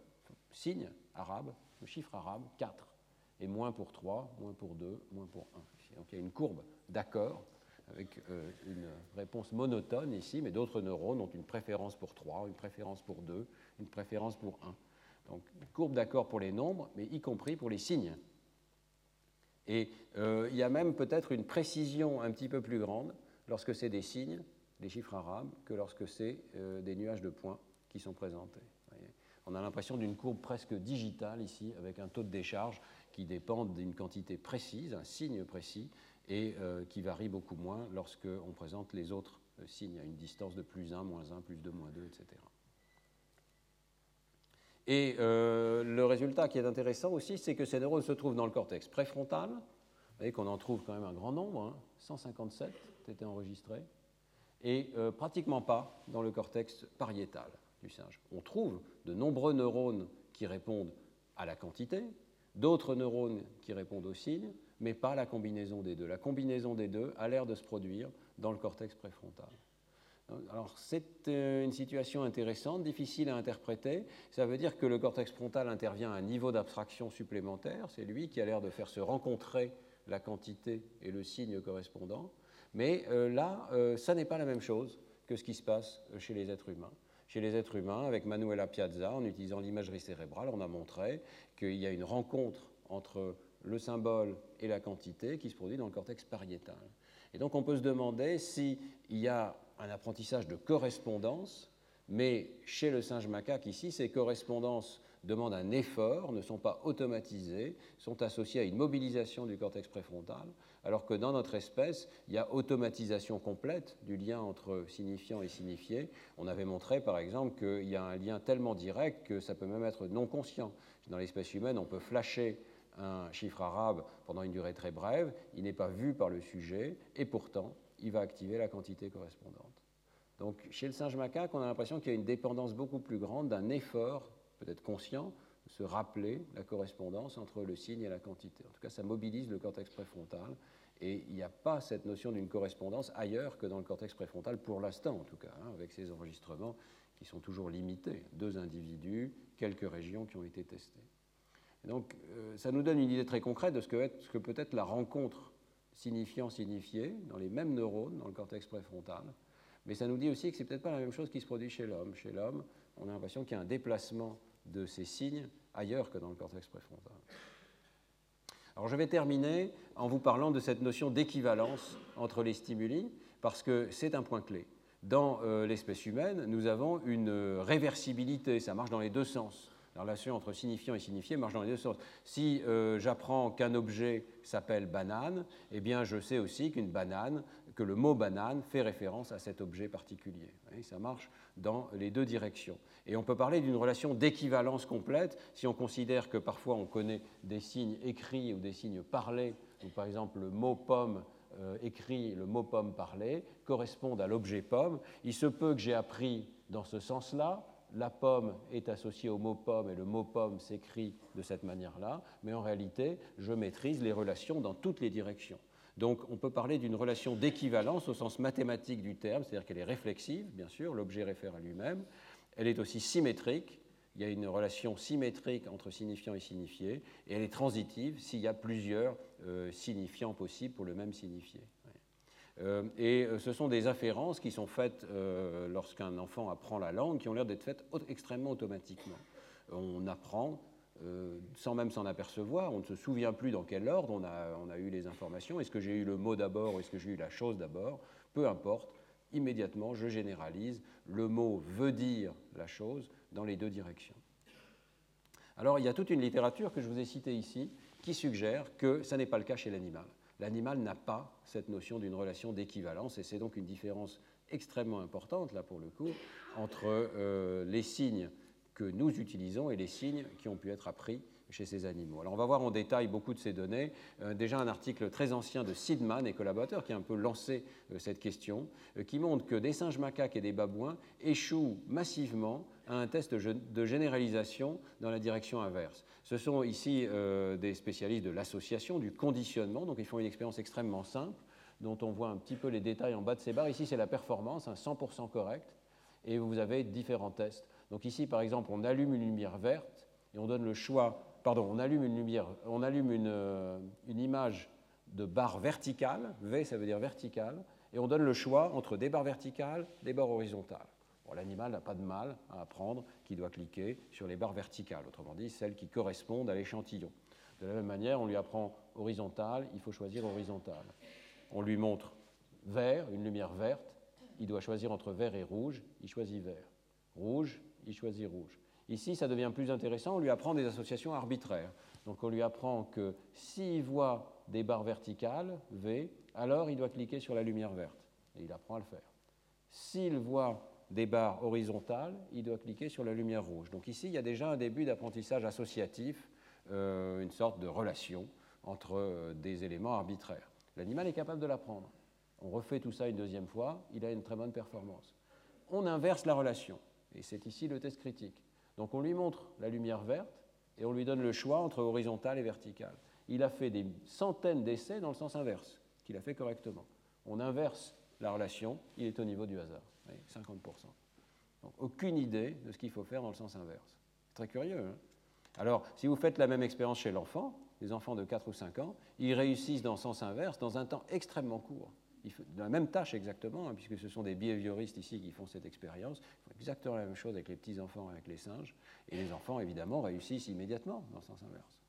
signe arabe, le chiffre arabe, 4, et moins pour 3, moins pour 2, moins pour 1. Donc il y a une courbe d'accord avec euh, une réponse monotone ici, mais d'autres neurones ont une préférence pour 3, une préférence pour 2, une préférence pour 1. Donc, courbe d'accord pour les nombres, mais y compris pour les signes. Et euh, il y a même peut-être une précision un petit peu plus grande lorsque c'est des signes, des chiffres arabes, que lorsque c'est euh, des nuages de points qui sont présentés. On a l'impression d'une courbe presque digitale ici, avec un taux de décharge qui dépend d'une quantité précise, un signe précis, et euh, qui varie beaucoup moins lorsqu'on présente les autres signes à une distance de plus 1, moins 1, plus 2, moins 2, etc. Et euh, le résultat qui est intéressant aussi, c'est que ces neurones se trouvent dans le cortex préfrontal. Voyez qu'on en trouve quand même un grand nombre, 157 hein, ont été enregistrés, et euh, pratiquement pas dans le cortex pariétal du singe. On trouve de nombreux neurones qui répondent à la quantité, d'autres neurones qui répondent aux signes, mais pas la combinaison des deux. La combinaison des deux a l'air de se produire dans le cortex préfrontal. Alors c'est euh, une situation intéressante, difficile à interpréter. Ça veut dire que le cortex frontal intervient à un niveau d'abstraction supplémentaire. C'est lui qui a l'air de faire se rencontrer la quantité et le signe correspondant. Mais euh, là, euh, ça n'est pas la même chose que ce qui se passe chez les êtres humains. Chez les êtres humains, avec Manuela Piazza, en utilisant l'imagerie cérébrale, on a montré qu'il y a une rencontre entre le symbole et la quantité qui se produit dans le cortex pariétal. Et donc on peut se demander s'il y a un apprentissage de correspondance, mais chez le singe macaque ici, ces correspondances demandent un effort, ne sont pas automatisées, sont associées à une mobilisation du cortex préfrontal, alors que dans notre espèce, il y a automatisation complète du lien entre signifiant et signifié. On avait montré par exemple qu'il y a un lien tellement direct que ça peut même être non conscient. Dans l'espèce humaine, on peut flasher un chiffre arabe pendant une durée très brève, il n'est pas vu par le sujet, et pourtant, il va activer la quantité correspondante. Donc, chez le singe macaque, on a l'impression qu'il y a une dépendance beaucoup plus grande d'un effort, peut-être conscient, de se rappeler la correspondance entre le signe et la quantité. En tout cas, ça mobilise le cortex préfrontal, et il n'y a pas cette notion d'une correspondance ailleurs que dans le cortex préfrontal, pour l'instant en tout cas, hein, avec ces enregistrements qui sont toujours limités. Deux individus, quelques régions qui ont été testées donc, euh, ça nous donne une idée très concrète de ce que, peut être la rencontre signifiant-signifié dans les mêmes neurones, dans le cortex préfrontal. Mais ça nous dit aussi que ce n'est peut-être pas la même chose qui se produit chez l'homme. Chez l'homme, on a l'impression qu'il y a un déplacement de ces signes ailleurs que dans le cortex préfrontal. Alors je vais terminer en vous parlant de cette notion d'équivalence entre les stimuli, parce que c'est un point clé. Dans euh, l'espèce humaine, nous avons une réversibilité, ça marche dans les deux sens. La relation entre signifiant et signifié marche dans les deux sens. Si euh, j'apprends qu'un objet s'appelle banane, eh bien je sais aussi qu'une banane, que le mot banane fait référence à cet objet particulier. ça marche dans les deux directions. Et on peut parler d'une relation d'équivalence complète si on considère que parfois on connaît des signes écrits ou des signes parlés, ou par exemple le mot pomme euh, écrit, le mot pomme parlé, correspondent à l'objet pomme. Il se peut que j'ai appris dans ce sens-là, la pomme est associée au mot pomme et le mot pomme s'écrit de cette manière-là, mais en réalité, je maîtrise les relations dans toutes les directions. Donc on peut parler d'une relation d'équivalence au sens mathématique du terme, c'est-à-dire qu'elle est réflexive, bien sûr, l'objet réfère à lui-même. Elle est aussi symétrique, il y a une relation symétrique entre signifiant et signifié, et elle est transitive s'il y a plusieurs euh, signifiants possibles pour le même signifié. Euh, et euh, ce sont des afférences qui sont faites euh, lorsqu'un enfant apprend la langue, qui ont l'air d'être faites extrêmement automatiquement. On apprend sans même s'en apercevoir, on ne se souvient plus dans quel ordre on a, on a eu les informations, est-ce que j'ai eu le mot d'abord ou est-ce que j'ai eu la chose d'abord, peu importe, immédiatement je généralise, le mot veut dire la chose dans les deux directions. Alors il y a toute une littérature que je vous ai citée ici qui suggère que ça n'est pas le cas chez l'animal. L'animal n'a pas cette notion d'une relation d'équivalence, et c'est donc une différence extrêmement importante, là pour le coup, entre euh, les signes que nous utilisons et les signes qui ont pu être appris chez ces animaux. Alors on va voir en détail beaucoup de ces données. Euh, déjà un article très ancien de Sidman et collaborateurs qui a un peu lancé euh, cette question, qui montre que des singes macaques et des babouins échouent massivement à un test de généralisation dans la direction inverse. Ce sont ici euh, des spécialistes de l'association, du conditionnement, donc ils font une expérience extrêmement simple, dont on voit un petit peu les détails en bas de ces barres. Ici, c'est la performance, un 100% correct, et vous avez différents tests. Donc ici, par exemple, on allume une lumière verte et on donne le choix, pardon, on allume une lumière, on allume une, euh, une image de barre verticale, V ça veut dire verticale, et on donne le choix entre des barres verticales, des barres horizontales l'animal n'a pas de mal à apprendre qu'il doit cliquer sur les barres verticales, autrement dit celles qui correspondent à l'échantillon. De la même manière, on lui apprend horizontal, il faut choisir horizontal. On lui montre vert, une lumière verte, il doit choisir entre vert et rouge, il choisit vert. Rouge, il choisit rouge. Ici, ça devient plus intéressant, on lui apprend des associations arbitraires. Donc on lui apprend que s'il voit des barres verticales, V, alors il doit cliquer sur la lumière verte. Et il apprend à le faire. S'il voit des barres horizontales, il doit cliquer sur la lumière rouge. Donc ici, il y a déjà un début d'apprentissage associatif, euh, une sorte de relation entre euh, des éléments arbitraires. L'animal est capable de l'apprendre. On refait tout ça une deuxième fois, il a une très bonne performance. On inverse la relation, et c'est ici le test critique. Donc on lui montre la lumière verte et on lui donne le choix entre horizontal et vertical. Il a fait des centaines d'essais dans le sens inverse, qu'il a fait correctement. On inverse la relation, il est au niveau du hasard. Vous voyez, 50%. Donc aucune idée de ce qu'il faut faire dans le sens inverse. Très curieux. hein Alors, si vous faites la même expérience chez l'enfant, les enfants de 4 ou 5 ans, ils réussissent dans le sens inverse dans un temps extrêmement court. La même tâche exactement, hein, puisque ce sont des behavioristes ici qui font cette expérience. Ils font exactement la même chose avec les petits-enfants et avec les singes. Et les enfants, évidemment, réussissent immédiatement dans le sens inverse.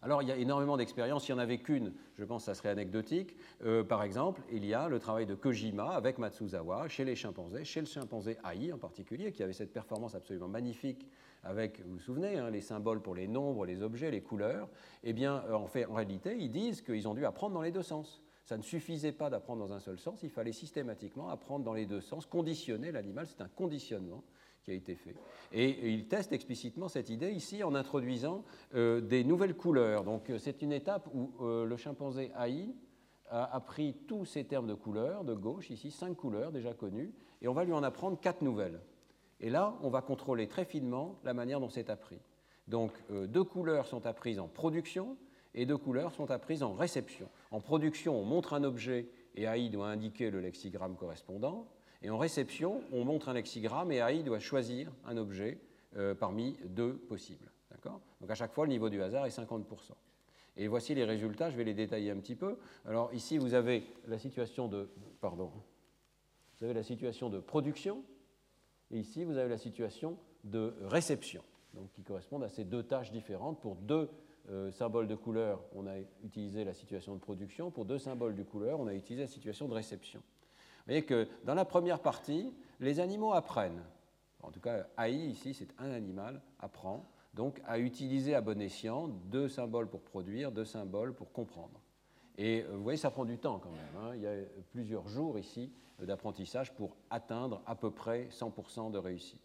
Alors, il y a énormément d'expériences. S'il n'y en avait qu'une, je pense que ça serait anecdotique. Euh, par exemple, il y a le travail de Kojima avec Matsuzawa chez les chimpanzés, chez le chimpanzé AI en particulier, qui avait cette performance absolument magnifique avec, vous vous souvenez, hein, les symboles pour les nombres, les objets, les couleurs. Eh bien, euh, en, fait, en réalité, ils disent qu'ils ont dû apprendre dans les deux sens. Ça ne suffisait pas d'apprendre dans un seul sens, il fallait systématiquement apprendre dans les deux sens, conditionner l'animal, c'est un conditionnement qui a été fait. Et il teste explicitement cette idée ici en introduisant euh, des nouvelles couleurs. Donc euh, c'est une étape où euh, le chimpanzé AI a appris tous ces termes de couleurs, de gauche ici, cinq couleurs déjà connues, et on va lui en apprendre quatre nouvelles. Et là, on va contrôler très finement la manière dont c'est appris. Donc deux couleurs sont apprises en production et deux couleurs sont apprises en réception. En production, on montre un objet et AI doit indiquer le lexigramme correspondant. Et en réception, on montre un lexigramme et AI doit choisir un objet euh, parmi deux possibles. Donc à chaque fois, le niveau du hasard est 50%. Et voici les résultats, je vais les détailler un petit peu. Alors ici, vous avez la situation de, pardon, vous avez la situation de production, et ici, vous avez la situation de réception, donc qui correspondent à ces deux tâches différentes. Pour deux euh, symboles de couleur, on a utilisé la situation de production. Pour deux symboles de couleur, on a utilisé la situation de réception. Voyez que dans la première partie, les animaux apprennent. En tout cas, AI, ici, c'est un animal, apprend, donc à utiliser à bon escient deux symboles pour produire, deux symboles pour comprendre. Et euh, vous voyez, ça prend du temps quand même. Hein. Il y a plusieurs jours ici d'apprentissage pour atteindre à peu près 100% de réussite.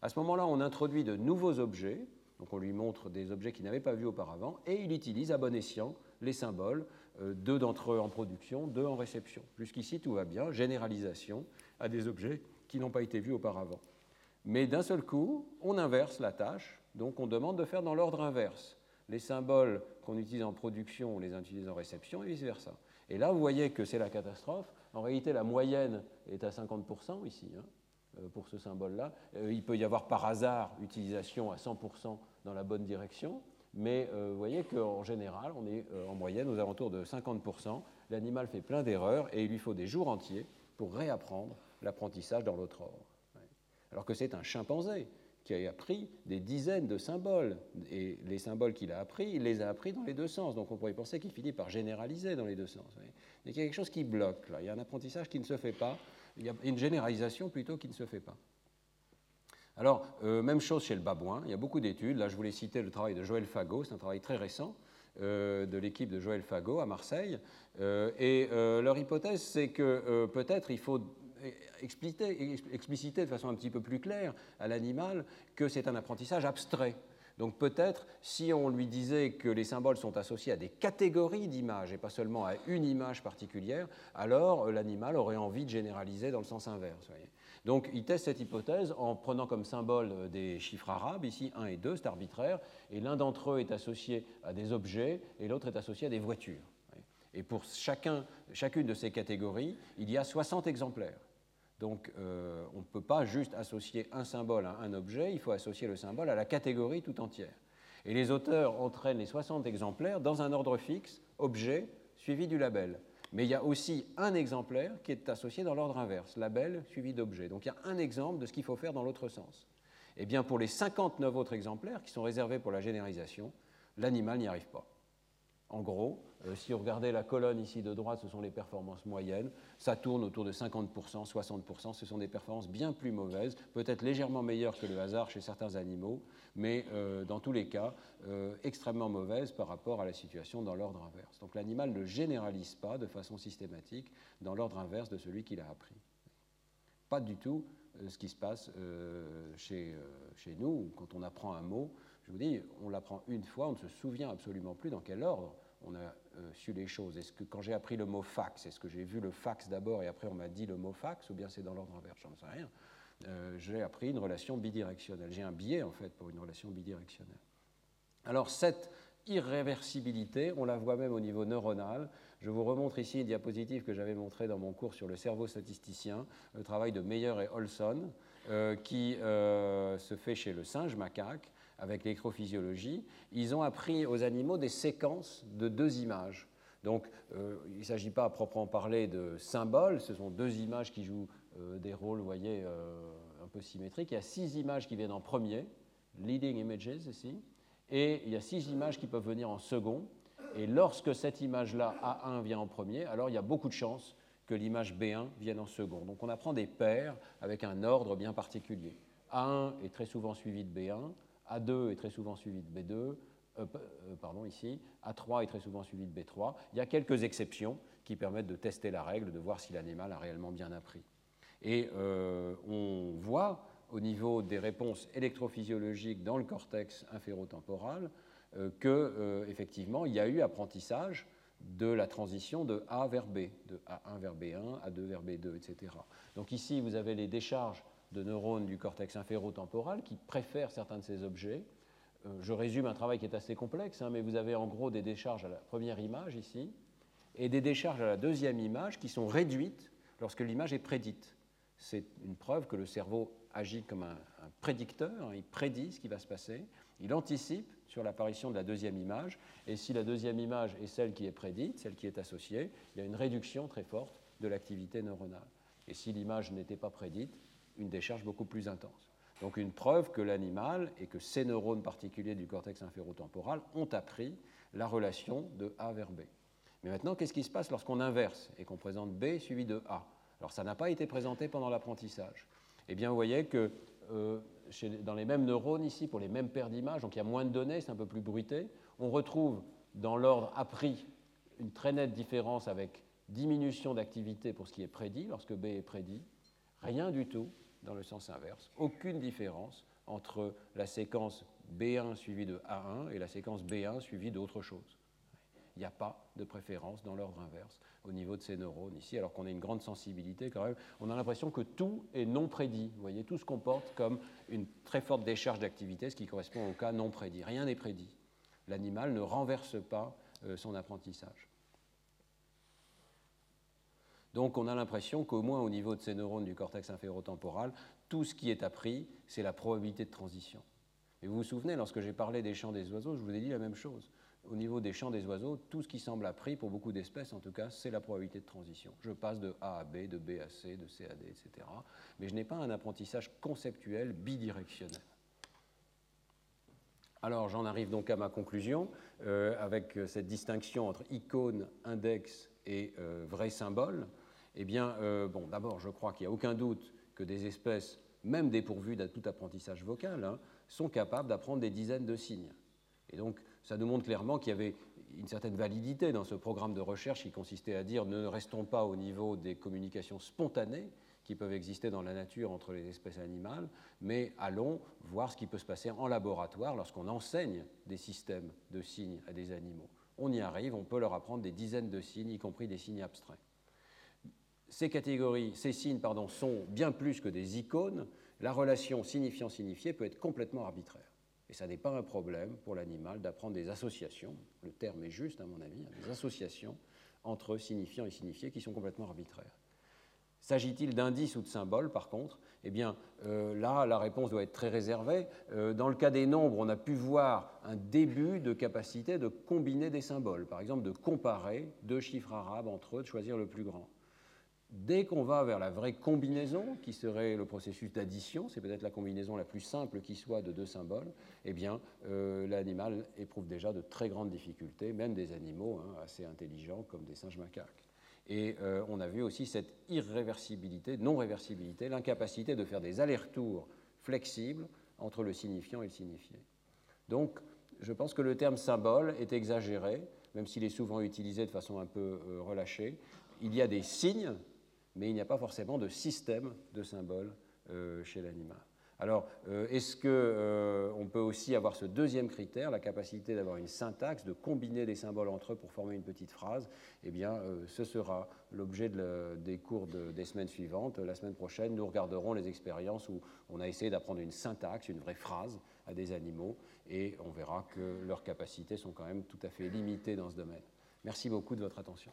À ce moment-là, on introduit de nouveaux objets, donc on lui montre des objets qu'il n'avait pas vus auparavant, et il utilise à bon escient les symboles deux d'entre eux en production, deux en réception. Jusqu'ici, tout va bien, généralisation à des objets qui n'ont pas été vus auparavant. Mais d'un seul coup, on inverse la tâche, donc on demande de faire dans l'ordre inverse. Les symboles qu'on utilise en production, on les utilise en réception et vice-versa. Et là, vous voyez que c'est la catastrophe. En réalité, la moyenne est à 50% ici, hein, euh, pour ce symbole-là. Euh, il peut y avoir par hasard utilisation à 100% dans la bonne direction, mais euh, vous voyez qu'en général, on est euh, en moyenne aux alentours de 50%. L'animal fait plein d'erreurs et il lui faut des jours entiers pour réapprendre l'apprentissage dans l'autre ordre. Alors que c'est un chimpanzé qui a appris des dizaines de symboles. Et les symboles qu'il a appris, il les a appris dans les deux sens. Donc on pourrait penser qu'il finit par généraliser dans les deux sens. Mais il y a quelque chose qui bloque là. Il y a un apprentissage qui ne se fait pas. Il y a une généralisation plutôt qui ne se fait pas. Alors, euh, même chose chez le babouin, il y a beaucoup d'études. Là, je voulais citer le travail de Joël Fagot, c'est un travail très récent euh, de l'équipe de Joël Fagot à Marseille. Euh, et leur hypothèse, c'est que peut-être il faut expliciter, de façon un petit peu plus claire à l'animal que c'est un apprentissage abstrait. Donc peut-être si on lui disait que les symboles sont associés à des catégories d'images et pas seulement à une image particulière, alors l'animal aurait envie de généraliser dans le sens inverse. Donc il teste cette hypothèse en prenant comme symbole des chiffres arabes, ici 1 et 2, c'est arbitraire, et l'un d'entre eux est associé à des objets et l'autre est associé à des voitures. Et pour chacun, chacune de ces catégories, il y a 60 exemplaires. Donc euh, on ne peut pas juste associer un symbole à un objet, il faut associer le symbole à la catégorie tout entière. Et les auteurs entraînent les 60 exemplaires dans un ordre fixe, objet, suivi du label. Mais il y a aussi un exemplaire qui est associé dans l'ordre inverse, label suivi d'objet. Donc il y a un exemple de ce qu'il faut faire dans l'autre sens. Eh bien, pour les 59 autres exemplaires qui sont réservés pour la généralisation, l'animal n'y arrive pas. En gros, euh, si vous regardez la colonne ici de droite, ce sont les performances moyennes. Ça tourne autour de 50%, 60%. Ce sont des performances bien plus mauvaises, peut-être légèrement meilleures que le hasard chez certains animaux, mais euh, dans tous les cas, euh, extrêmement mauvaises par rapport à la situation dans l'ordre inverse. Donc l'animal ne généralise pas de façon systématique dans l'ordre inverse de celui qu'il a appris. Pas du tout ce qui se passe chez, chez nous, quand on apprend un mot. Je vous dis, on l'apprend une fois, on ne se souvient absolument plus dans quel ordre on a euh, su les choses Est-ce que quand j'ai appris le mot fax, est-ce que j'ai vu le fax d'abord et après on m'a dit le mot fax, ou bien c'est dans l'ordre inverse J'en sais rien. Euh, j'ai appris une relation bidirectionnelle. J'ai un biais en fait pour une relation bidirectionnelle. Alors cette irréversibilité, on la voit même au niveau neuronal. Je vous remontre ici une diapositive que j'avais montrée dans mon cours sur le cerveau statisticien, le travail de Meyer et Olson, euh, qui se fait chez le singe macaque avec l'électrophysiologie. Ils ont appris aux animaux des séquences de deux images. Donc, euh, il ne s'agit pas à proprement parler de symboles, ce sont deux images qui jouent des rôles, vous voyez, un peu symétriques. Il y a six images qui viennent en premier, leading images ici, et il y a six images qui peuvent venir en second. Et lorsque cette image-là, A1, vient en premier, alors il y a beaucoup de chances que l'image B1 vienne en second. Donc on apprend des paires avec un ordre bien particulier. A1 est très souvent suivi de B1, A2 est très souvent suivi de B2, euh, euh, pardon, ici, A3 est très souvent suivi de B3. Il y a quelques exceptions qui permettent de tester la règle, de voir si l'animal a réellement bien appris. Et euh, on voit au niveau des réponses électrophysiologiques dans le cortex inférotemporal euh, que effectivement il y a eu apprentissage de la transition de A vers B, de A1 vers B1, A2 vers B2, etc. Donc ici vous avez les décharges de neurones du cortex inférotemporal qui préfèrent certains de ces objets. Euh, je résume un travail qui est assez complexe, hein, mais vous avez en gros des décharges à la première image ici et des décharges à la deuxième image qui sont réduites lorsque l'image est prédite. C'est une preuve que le cerveau agit comme un, prédicteur, hein, il prédit ce qui va se passer, il anticipe sur l'apparition de la deuxième image, et si la deuxième image est celle qui est prédite, celle qui est associée, il y a une réduction très forte de l'activité neuronale. Et si l'image n'était pas prédite, une décharge beaucoup plus intense. Donc une preuve que l'animal et que ces neurones particuliers du cortex inférotemporal ont appris la relation de A vers B. Mais maintenant, qu'est-ce qui se passe lorsqu'on inverse et qu'on présente B suivi de A? Alors ça n'a pas été présenté pendant l'apprentissage eh bien, vous voyez que euh, dans les mêmes neurones ici, pour les mêmes paires d'images, donc il y a moins de données, c'est un peu plus bruité, on retrouve dans l'ordre appris une très nette différence avec diminution d'activité pour ce qui est prédit, lorsque B est prédit, rien du tout dans le sens inverse, aucune différence entre la séquence B1 suivie de A1 et la séquence B1 suivie d'autre chose. Il n'y a pas de préférence dans l'ordre inverse au niveau de ces neurones ici, alors qu'on a une grande sensibilité quand même. On a l'impression que tout est non prédit. Vous voyez, tout se comporte comme une très forte décharge d'activité, ce qui correspond au cas non prédit. Rien n'est prédit. L'animal ne renverse pas euh, son apprentissage. Donc on a l'impression qu'au moins au niveau de ces neurones du cortex inférotemporal, tout ce qui est appris, c'est la probabilité de transition. Et vous vous souvenez, lorsque j'ai parlé des chants des oiseaux, je vous ai dit la même chose au niveau des champs des oiseaux, tout ce qui semble appris, pour beaucoup d'espèces en tout cas, c'est la probabilité de transition. Je passe de A à B, de B à C, de C à D, etc. Mais je n'ai pas un apprentissage conceptuel bidirectionnel. Alors j'en arrive donc à ma conclusion euh, avec cette distinction entre icône, index et euh, vrai symbole. Eh bien, euh, bon, d'abord, je crois qu'il n'y a aucun doute que des espèces, même dépourvues de tout apprentissage vocal, hein, sont capables d'apprendre des dizaines de signes. Et donc, ça nous montre clairement qu'il y avait une certaine validité dans ce programme de recherche qui consistait à dire ne restons pas au niveau des communications spontanées qui peuvent exister dans la nature entre les espèces animales, mais allons voir ce qui peut se passer en laboratoire lorsqu'on enseigne des systèmes de signes à des animaux. On y arrive, on peut leur apprendre des dizaines de signes, y compris des signes abstraits. Ces catégories, ces signes pardon, sont bien plus que des icônes. La relation signifiant-signifié peut être complètement arbitraire. Et ça n'est pas un problème pour l'animal d'apprendre des associations, le terme est juste à mon avis, hein, des associations entre signifiants et signifiés qui sont complètement arbitraires. S'agit-il d'indices ou de symboles, par contre Eh bien, euh, là, la réponse doit être très réservée. Euh, dans le cas des nombres, on a pu voir un début de capacité de combiner des symboles, par exemple de comparer deux chiffres arabes entre eux, de choisir le plus grand. Dès qu'on va vers la vraie combinaison, qui serait le processus d'addition, c'est peut-être la combinaison la plus simple qui soit de deux symboles, eh bien, euh, l'animal éprouve déjà de très grandes difficultés, même des animaux hein, assez intelligents comme des singes macaques. Et euh, on a vu aussi cette irréversibilité, non-réversibilité, l'incapacité de faire des allers-retours flexibles entre le signifiant et le signifié. Donc, je pense que le terme symbole est exagéré, même s'il est souvent utilisé de façon un peu euh, relâchée. Il y a des signes mais il n'y a pas forcément de système de symboles euh, chez l'animal. Alors, euh, est-ce qu'on euh, peut aussi avoir ce deuxième critère, la capacité d'avoir une syntaxe, de combiner des symboles entre eux pour former une petite phrase? Eh bien, ce sera l'objet des cours des semaines suivantes. La semaine prochaine, nous regarderons les expériences où on a essayé d'apprendre une syntaxe, une vraie phrase à des animaux, et on verra que leurs capacités sont quand même tout à fait limitées dans ce domaine. Merci beaucoup de votre attention.